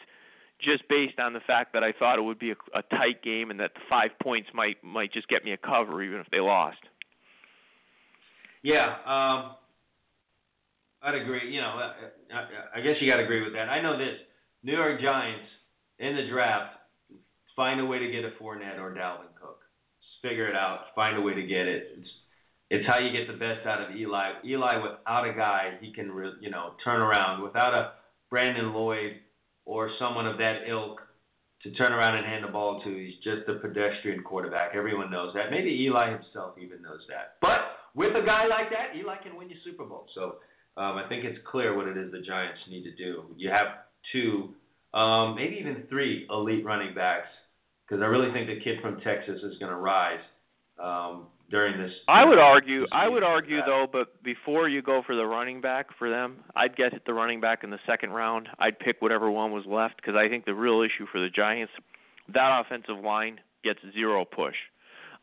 S7: just based on the fact that I thought it would be a, a tight game and that the five points might might just get me a cover even if they lost.
S2: Yeah, um, I'd agree. You know, I, I, guess you got to agree with that. I know this: New York Giants in the draft find a way to get a Fournette or Dalvin Cook. Just figure it out. Find a way to get it. It's it's how you get the best out of Eli. Eli, without a guy he can, re, you know, turn around. Without a Brandon Lloyd or someone of that ilk to turn around and hand the ball to, he's just a pedestrian quarterback. Everyone knows that. Maybe Eli himself even knows that. But with a guy like that, Eli can win you Super Bowl. So um, I think it's clear what it is the Giants need to do. You have two, um, maybe even three elite running backs, because I really think the kid from Texas is going to rise um, during this.
S7: I would argue. I would argue though, but before you go for the running back for them, I'd get the running back in the second round. I'd pick whatever one was left because I think the real issue for the Giants, that offensive line gets zero push.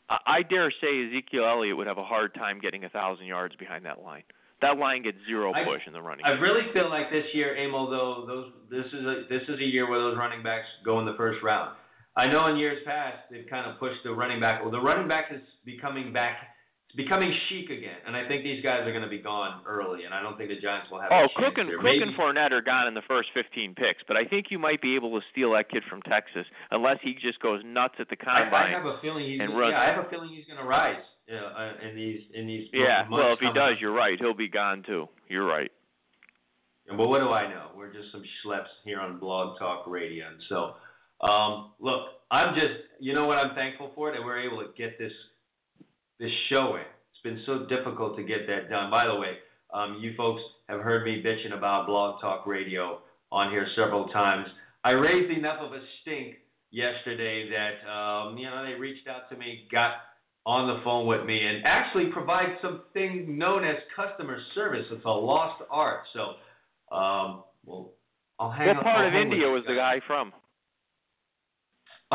S7: I, I dare say Ezekiel Elliott would have a hard time getting a thousand yards behind that line. That line gets zero
S2: I-
S7: push in the running.
S2: I
S7: game.
S2: really feel like this year, Amo, though, those this is a this is a year where those running backs go in the first round. I know in years past they've kind of pushed the running back. Well, the running back is becoming back. It's becoming chic again, and I think these guys are going to be gone early, and I don't think the Giants will have.
S7: Oh,
S2: a
S7: Cook and. Cook
S2: Maybe-
S7: and Fournette are gone in the first 15 picks, but I think you might be able to steal that kid from Texas unless he just goes nuts at the
S2: I, I
S7: combine.
S2: have a feeling he's.
S7: and
S2: gonna-
S7: runs.
S2: Yeah, I have a feeling he's going to rise. Know, uh, in these in these.
S7: Yeah, well, if he does,
S2: up.
S7: you're right. He'll be gone too. You're right.
S2: But what do I know? We're just some schleps here on Blog Talk Radio. And so, um, look, I'm just, you know what I'm thankful for? That we're able to get this this show in. It's been so difficult to get that done. By the way, um, you folks have heard me bitching about Blog Talk Radio on here several times. I raised enough of a stink yesterday that, um, you know, they reached out to me, got on the phone with me, and actually provide something known as customer service. It's a lost art. So, um, well, I'll hang
S7: What
S2: up-
S7: part
S2: I'll
S7: of India was the guy from?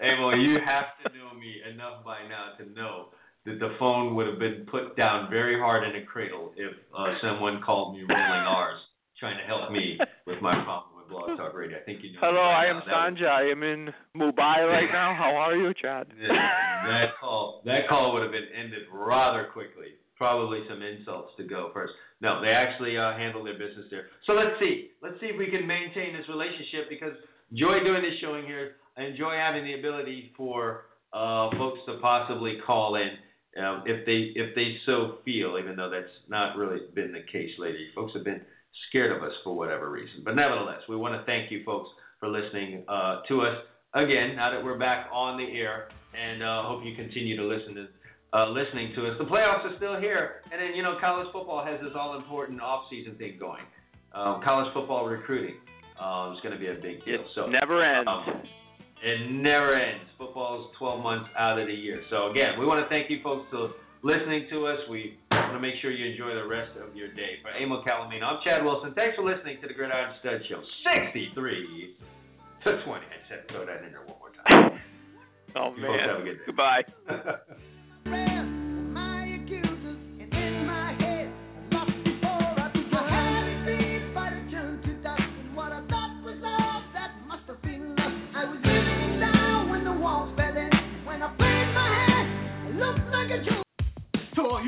S2: hey, well, you have to know me enough by now to know that the phone would have been put down very hard in a cradle if uh, someone called me rolling R's trying to help me with my problem Blog Talk Radio. I think you know.
S7: Hello, I am
S2: was-
S7: I am in Mumbai right now. How are you, Chad?
S2: that call that call would have been ended rather quickly. Probably some insults to go first. No, they actually uh, handle their business there. So let's see. Let's see if we can maintain this relationship because enjoy doing this showing here. I enjoy having the ability for uh, folks to possibly call in um, if they if they so feel, even though that's not really been the case lately. Folks have been scared of us for whatever reason. But nevertheless, we want to thank you folks for listening uh, to us again. Now that we're back on the air, and uh, hope you continue to listen to. Uh, listening to us. The playoffs are still here, and then you know college football has this all-important off-season thing going. Um, college football recruiting um, is going to be a big deal.
S7: It
S2: so
S7: never ends.
S2: um, It never ends. Football is 12 months out of the year. So again, we want to thank you folks for listening to us. We want to make sure you enjoy the rest of your day. For Emil Calomino, I'm Chad Wilson. Thanks for listening to the Gridiron Stud Show. 63 to 20. I said throw that in there one more time.
S7: Oh
S2: You folks have a
S7: man. Goodbye.